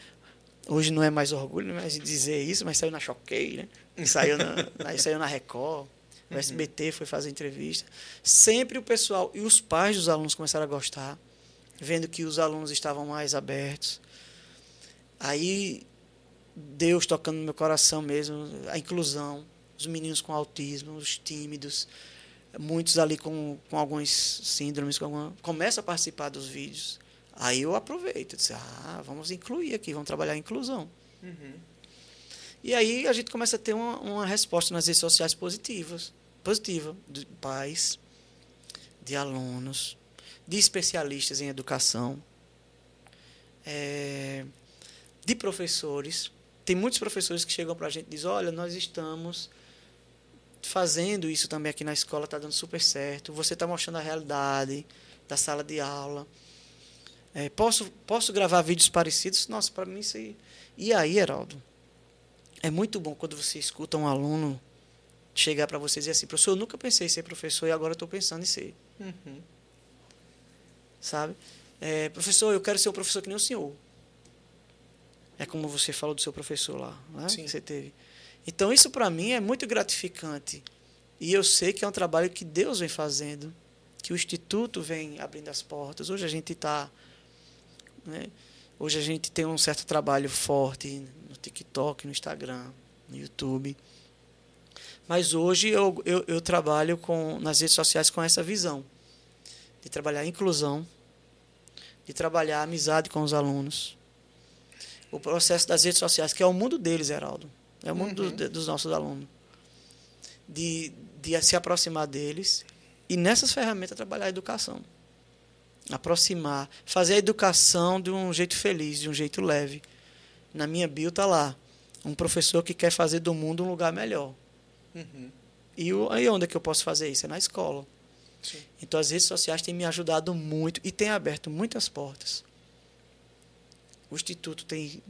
hoje não é mais orgulho mais de dizer isso, mas saiu na Choquei, né? Saiu na, [laughs] na- saiu na Record. O SBT foi fazer entrevista. Sempre o pessoal e os pais dos alunos começaram a gostar, vendo que os alunos estavam mais abertos. Aí Deus tocando no meu coração mesmo, a inclusão, os meninos com autismo, os tímidos, muitos ali com, com algumas síndromes, com alguma, começam a participar dos vídeos. Aí eu aproveito, eu disse, ah, vamos incluir aqui, vamos trabalhar a inclusão. Uhum. E aí a gente começa a ter uma, uma resposta nas redes sociais positivas, positiva, de pais, de alunos, de especialistas em educação, eh, de professores. Tem muitos professores que chegam para a gente e dizem, olha, nós estamos fazendo isso também aqui na escola, está dando super certo. Você está mostrando a realidade da sala de aula. Eh, posso, posso gravar vídeos parecidos? Nossa, para mim isso aí... E aí, Heraldo, é muito bom quando você escuta um aluno chegar para você e dizer assim, professor, eu nunca pensei em ser professor e agora estou pensando em ser, Uhum. sabe? É, professor, eu quero ser um professor que nem o senhor. É como você falou do seu professor lá, né? Sim. Que você teve. Então, isso para mim é muito gratificante. E eu sei que é um trabalho que Deus vem fazendo, que o Instituto vem abrindo as portas. Hoje a gente está. Né? Hoje a gente tem um certo trabalho forte no TikTok, no Instagram, no YouTube. Mas hoje eu, eu, eu trabalho com, nas redes sociais com essa visão de trabalhar inclusão, de trabalhar a amizade com os alunos. O processo das redes sociais, que é o mundo deles, Heraldo. É o mundo Uhum. do- dos nossos alunos. De, de se aproximar deles e nessas ferramentas trabalhar a educação. Aproximar, fazer a educação de um jeito feliz, de um jeito leve. Na minha bio está lá, um professor que quer fazer do mundo um lugar melhor. Uhum. E o- aí onde é que eu posso fazer isso? É na escola. Sim. Então as redes sociais têm me ajudado muito e têm aberto muitas portas. O Instituto tem,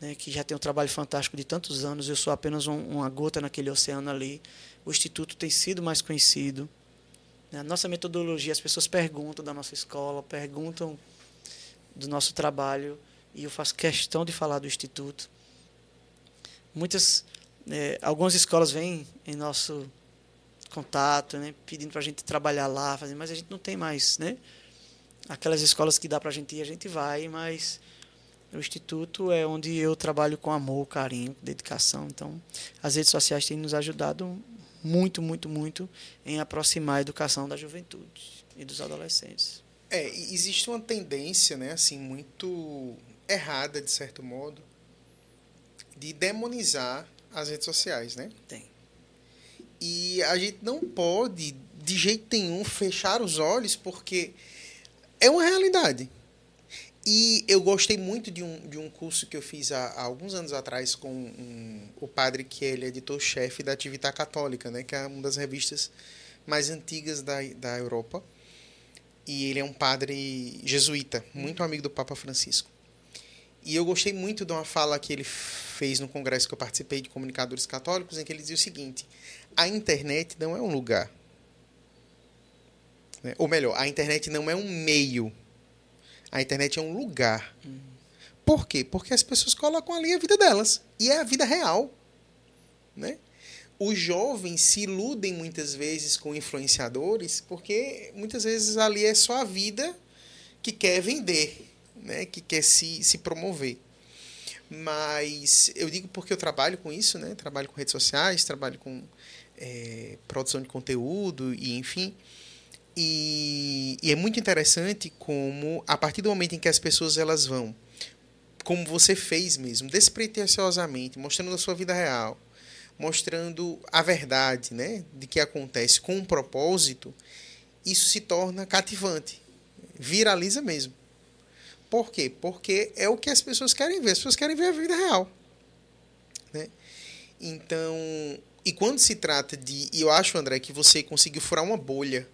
né, que já tem um trabalho fantástico de tantos anos, eu sou apenas um- uma gota naquele oceano ali. O Instituto tem sido mais conhecido. né? A nossa metodologia, as pessoas perguntam da nossa escola, perguntam do nosso trabalho, e eu faço questão de falar do Instituto. Muitas, eh, algumas escolas vêm em nosso contato, né, pedindo para a gente trabalhar lá, fazer, mas a gente não tem mais, né? Aquelas escolas que dá para a gente ir, a gente vai, mas o instituto é onde eu trabalho com amor, carinho, dedicação. Então, as redes sociais têm nos ajudado muito, muito, muito em aproximar a educação da juventude e dos adolescentes. É, existe uma tendência, né, assim, muito errada, de certo modo, de demonizar as redes sociais, né? Tem. E a gente não pode, de jeito nenhum, fechar os olhos, porque é uma realidade. E eu gostei muito de um, de um curso que eu fiz há, há alguns anos atrás com um- o padre que ele é editor-chefe da Atividade Católica, né, que é uma das revistas mais antigas da, da Europa. E ele é um padre jesuíta, muito amigo do Papa Francisco. E eu gostei muito de uma fala que ele fez no congresso que eu participei de comunicadores católicos, em que ele dizia o seguinte: A internet não é um lugar. Né? Ou melhor, a internet não é um meio. A internet é um lugar. Por quê? Porque as pessoas colocam ali a vida delas. E é a vida real. Né? Os jovens se iludem muitas vezes com influenciadores, porque muitas vezes ali é só a vida que quer vender, né? que quer se, se promover. Mas eu digo porque eu trabalho com isso, né? Trabalho com redes sociais, trabalho com é, produção de conteúdo e enfim. E, e, é muito interessante como a partir do momento em que as pessoas elas vão, como você fez mesmo, despretensiosamente, mostrando a sua vida real, mostrando a verdade, né, de que acontece com um propósito, isso se torna cativante, viraliza mesmo. Por quê? Porque é o que as pessoas querem ver. As pessoas querem ver a vida real. Né? Então, e quando se trata de. E eu acho, André, que você conseguiu furar uma bolha.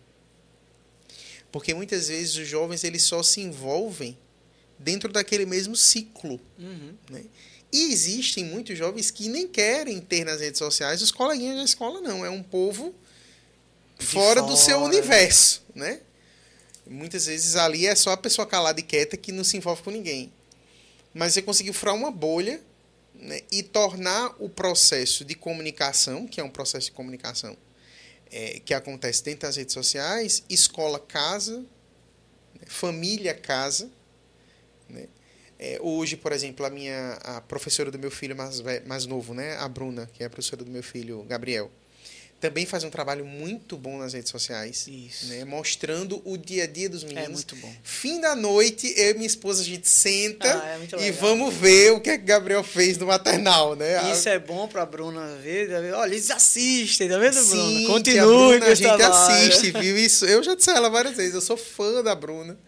Porque muitas vezes os jovens eles só se envolvem dentro daquele mesmo ciclo. Uhum. Né? E existem muitos jovens que nem querem ter nas redes sociais os coleguinhas da escola, não. É um povo fora, fora, do seu universo, né? Muitas vezes ali é só a pessoa calada e quieta que não se envolve com ninguém. Mas você conseguiu furar uma bolha né, e tornar o processo de comunicação, que é um processo de comunicação é, que acontece dentro das redes sociais, escola, casa, né, família, casa. Né? É, hoje, por exemplo, a minha a professora do meu filho mais, mais novo, né, a Bruna, que é a professora do meu filho Gabriel, também faz um trabalho muito bom nas redes sociais. Isso. Né? Mostrando o dia a dia dos é meninos. É muito bom. Fim da noite, eu e minha esposa, a gente senta ah, é e vamos ver o que é que Gabriel fez no maternal, né? Isso a... é bom pra Bruna ver. Olha, eles assistem, tá vendo, Sim, Bruna? Continue. A, a gente assiste, [laughs] viu? Isso, eu já disse a ela várias vezes, eu sou fã da Bruna.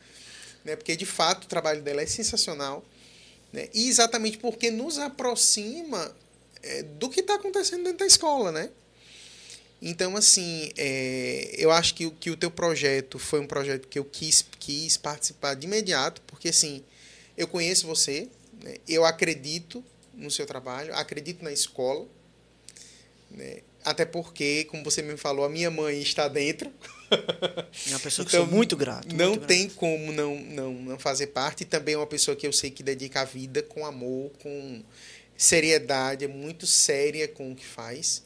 Né? Porque, de fato, o trabalho dela é sensacional. Né? E exatamente porque nos aproxima é, do que está acontecendo dentro da escola, né? Então, assim, é, eu acho que, que o teu projeto foi um projeto que eu quis, quis participar de imediato, porque, assim, eu conheço você, né, eu acredito no seu trabalho, acredito na escola, né, até porque, como você me falou, a minha mãe está dentro. É uma pessoa que então, sou muito grato. Não muito tem grato. como não, não, não fazer parte. E também é uma pessoa que eu sei que dedica a vida com amor, com seriedade, é muito séria com o que faz.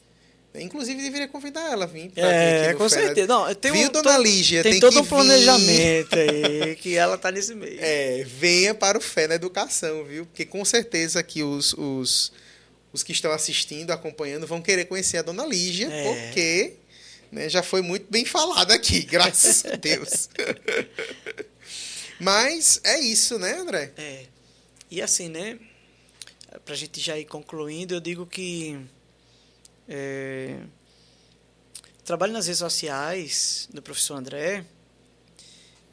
Inclusive, deveria convidar ela a vir. Pra é, vir com Fera. certeza. Não, tem Viu, um, dona Lígia? Tem, tem todo um planejamento aí, que ela tá nesse meio. É, venha para o Fé na Educação, viu? Porque com certeza que os, os, os que estão assistindo, acompanhando, vão querer conhecer a dona Lígia, é. porque né, já foi muito bem falado aqui, [laughs] graças a Deus. [laughs] Mas é isso, né, André? É. E assim, né? Pra gente já ir concluindo, eu digo que é, trabalho nas redes sociais do professor André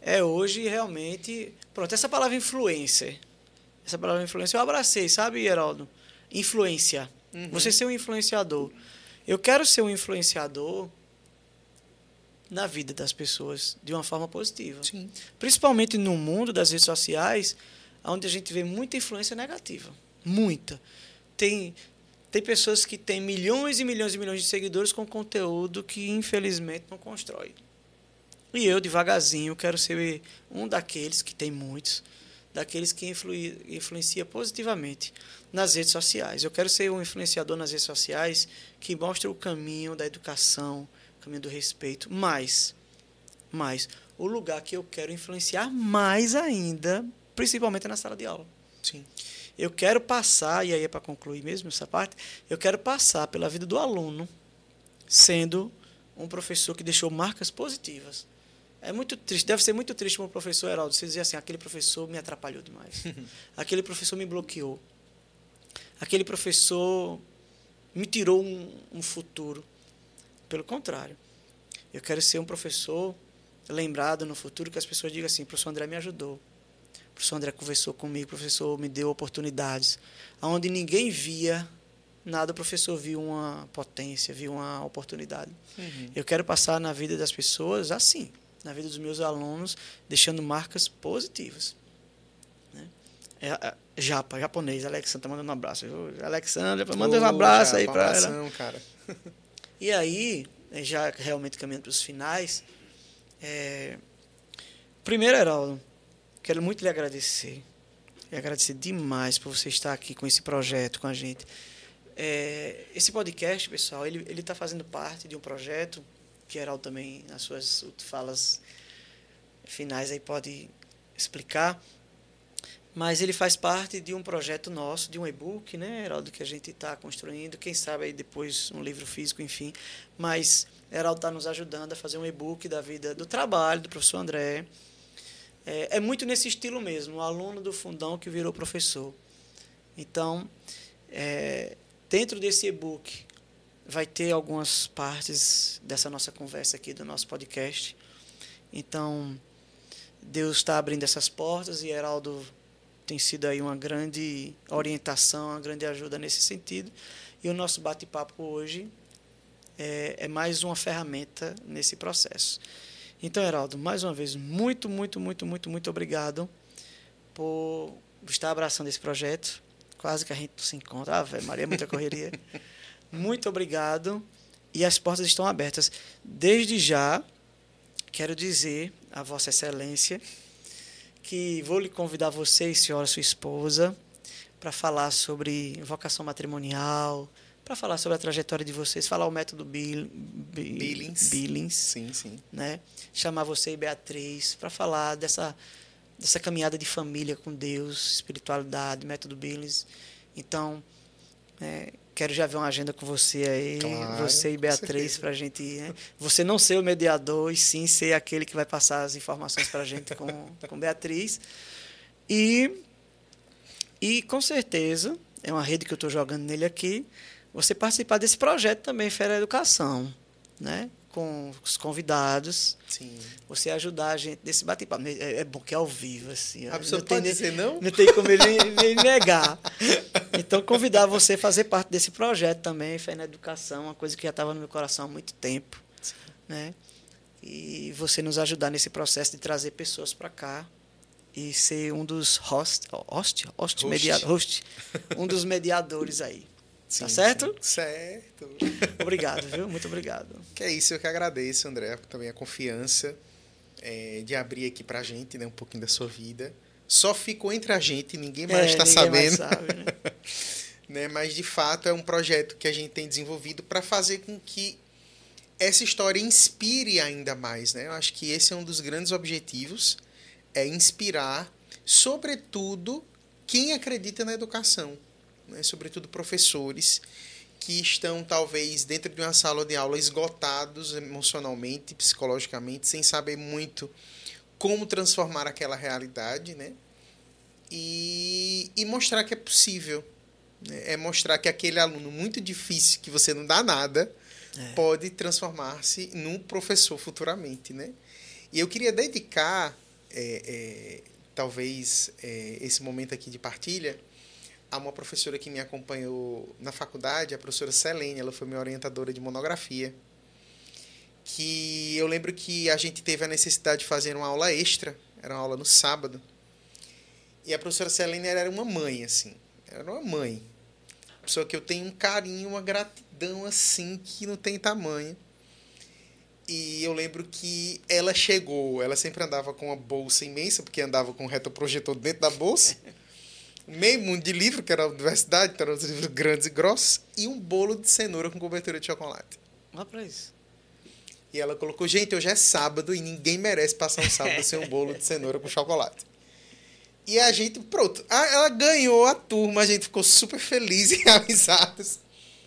é hoje realmente. Pronto, essa palavra influencer. Essa palavra influência eu abracei, sabe, Heraldo? Influência. Uhum. Você ser um influenciador. Eu quero ser um influenciador na vida das pessoas de uma forma positiva. Sim. Principalmente no mundo das redes sociais, onde a gente vê muita influência negativa. Muita. Tem, tem pessoas que têm milhões e milhões e milhões de seguidores com conteúdo que infelizmente não constrói. E eu, devagarzinho, quero ser um daqueles, que tem muitos, daqueles que influi, influencia positivamente nas redes sociais. Eu quero ser um influenciador nas redes sociais que mostra o caminho da educação, o caminho do respeito, mas, mas o lugar que eu quero influenciar mais ainda, principalmente é na sala de aula. Sim. Eu quero passar, e aí é para concluir mesmo essa parte, eu quero passar pela vida do aluno sendo um professor que deixou marcas positivas. É muito triste, deve ser muito triste para um professor, Heraldo, você dizer assim, aquele professor me atrapalhou demais. [laughs] aquele professor me bloqueou. Aquele professor me tirou um, um futuro. Pelo contrário, eu quero ser um professor lembrado no futuro que as pessoas digam assim, professor André me ajudou professor André conversou comigo, o professor me deu oportunidades. Onde ninguém via nada, o professor viu uma potência, viu uma oportunidade. Uhum. Eu quero passar na vida das pessoas assim, na vida dos meus alunos, deixando marcas positivas. Né? É, é, japa, japonês, Alexandre tá mandando um abraço. Alexandre, manda um abraço aí para ela. cara. [laughs] E aí, né, já realmente caminhando para os finais, é... primeiro, Heraldo, quero muito lhe agradecer. E agradecer demais por você estar aqui com esse projeto com a gente. É... esse podcast, pessoal, ele está fazendo parte de um projeto que Heraldo também, nas suas falas finais, aí pode explicar. Mas ele faz parte de um projeto nosso, de um e-book, né, Heraldo, que a gente está construindo. Quem sabe aí depois um livro físico, enfim. Mas Heraldo está nos ajudando a fazer um e-book da vida, do trabalho do professor André. É, é muito nesse estilo mesmo, o aluno do fundão que virou professor. Então, é, dentro desse e-book, vai ter algumas partes dessa nossa conversa aqui, do nosso podcast. Então, Deus está abrindo essas portas e Heraldo tem sido aí uma grande orientação, uma grande ajuda nesse sentido. E o nosso bate-papo hoje é, é, mais uma ferramenta nesse processo. Então, Heraldo, mais uma vez, muito, muito, muito, muito, muito obrigado por estar abraçando esse projeto. Quase que a gente se encontra. Ah, velho, Maria, muita correria. [laughs] muito obrigado. E as portas estão abertas. Desde já, quero dizer a Vossa Excelência que vou lhe convidar você, senhora, sua esposa, para falar sobre vocação matrimonial, para falar sobre a trajetória de vocês, falar o método Bill, Billings. Billings. Sim, sim. Né? Chamar você e Beatriz para falar dessa, dessa caminhada de família com Deus, espiritualidade, método Billings. Então, é, quero já ver uma agenda com você aí, claro, você e Beatriz, para a gente. Né? Você não ser o mediador, e sim ser aquele que vai passar as informações para a gente com, [laughs] com Beatriz. E, e com certeza, é uma rede que eu estou jogando nele aqui, você participar desse projeto também, Fera Educação. Né? com os convidados. Sim. Você ajudar a gente nesse bate-papo. É, é, bom que é ao vivo, assim. A pessoa pode tem, dizer não? Não tem como ele, ele negar. Então, convidar você a fazer parte desse projeto também, Fé na Educação, uma coisa que já estava no meu coração há muito tempo. Sim. Né? E você nos ajudar nesse processo de trazer pessoas para cá e ser um dos host, host, host, host. Media, host um dos mediadores aí. Sim, tá certo? Sim. Certo. [laughs] Obrigado, viu? Muito obrigado. Que é isso, eu que agradeço, André, também a confiança é, de abrir aqui pra gente, né, um pouquinho da sua vida. Só ficou entre a gente, ninguém mais está é, sabendo. Mais sabe, né? [laughs] né? Mas de fato é um projeto que a gente tem desenvolvido para fazer com que essa história inspire ainda mais, né? Eu acho que esse é um dos grandes objetivos, é inspirar, sobretudo, quem acredita na educação né, sobretudo professores, que estão talvez dentro de uma sala de aula esgotados emocionalmente, psicologicamente, sem saber muito como transformar aquela realidade, né? E, e mostrar que é possível. Né? É mostrar que aquele aluno muito difícil, que você não dá nada, é. pode transformar-se num professor futuramente, né? E eu queria dedicar, é, é, talvez, é, esse momento aqui de partilha a uma professora que me acompanhou na faculdade, a professora Selene, ela foi minha orientadora de monografia. Que eu lembro que a gente teve a necessidade de fazer uma aula extra, era uma aula no sábado. E a professora Selene era uma mãe, assim. Era uma mãe. Uma pessoa que eu tenho um carinho, uma gratidão, assim, que não tem tamanho. E eu lembro que ela chegou, ela sempre andava com uma bolsa imensa, porque andava com um retroprojetor dentro da bolsa. [laughs] meio mundo de livro, que era a universidade, que eram os livros grandes e grossos, e um bolo de cenoura com cobertura de chocolate. Olha pra isso. E ela colocou, gente, hoje é sábado e ninguém merece passar um sábado sem um bolo de cenoura com chocolate. E a gente, pronto, ela ganhou a turma, a gente ficou super feliz [laughs] e avisados.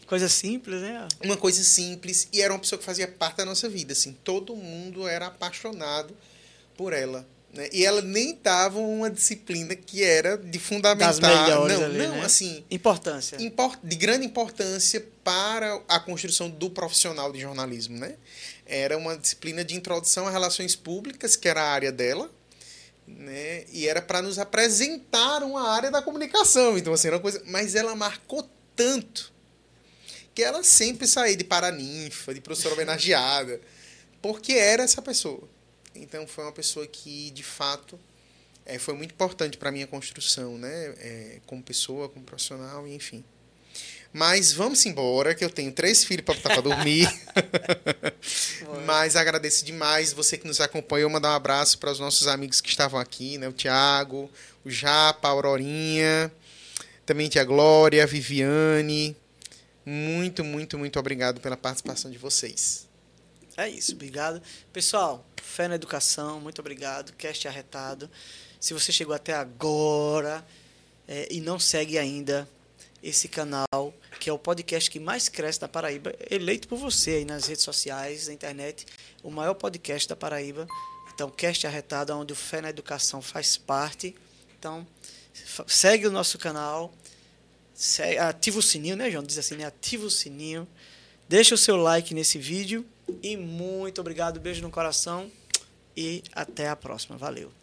Coisa simples, né? Uma coisa simples, e era uma pessoa que fazia parte da nossa vida, assim, todo mundo era apaixonado por ela. Né? E ela nem dava uma disciplina que era de fundamental. não, ali, não, né? assim. Importância. Import, de grande importância para a construção do profissional de jornalismo, né? Era uma disciplina de introdução a relações públicas, que era a área dela, né? E era para nos apresentar uma área da comunicação. Então, assim, era uma coisa. Mas ela marcou tanto que ela sempre saía de paraninfa, de professora homenageada, porque era essa pessoa. Então foi uma pessoa que, de fato, é, foi muito importante para a minha construção, né? É, como pessoa, como profissional, enfim. Mas vamos embora, que eu tenho três filhos para botar para dormir. [laughs] Mas agradeço demais você que nos acompanhou. Mandar um abraço para os nossos amigos que estavam aqui, né? O Tiago, o Japa, a Aurorinha, também tia Glória, a Viviane. Muito, muito, muito obrigado pela participação de vocês. É isso, obrigado. Pessoal, fé na educação, muito obrigado. Cast arretado. Se você chegou até agora é, e não segue ainda esse canal, que é o podcast que mais cresce da Paraíba, eleito por você aí nas redes sociais, na internet, o maior podcast da Paraíba. Então, Cast Arretado, onde o Fé na Educação faz parte. Então, segue o nosso canal, ativa o sininho, né, João? Diz assim, né? Ativa o sininho. Deixa o seu like nesse vídeo e muito obrigado, beijo no coração e até a próxima. Valeu.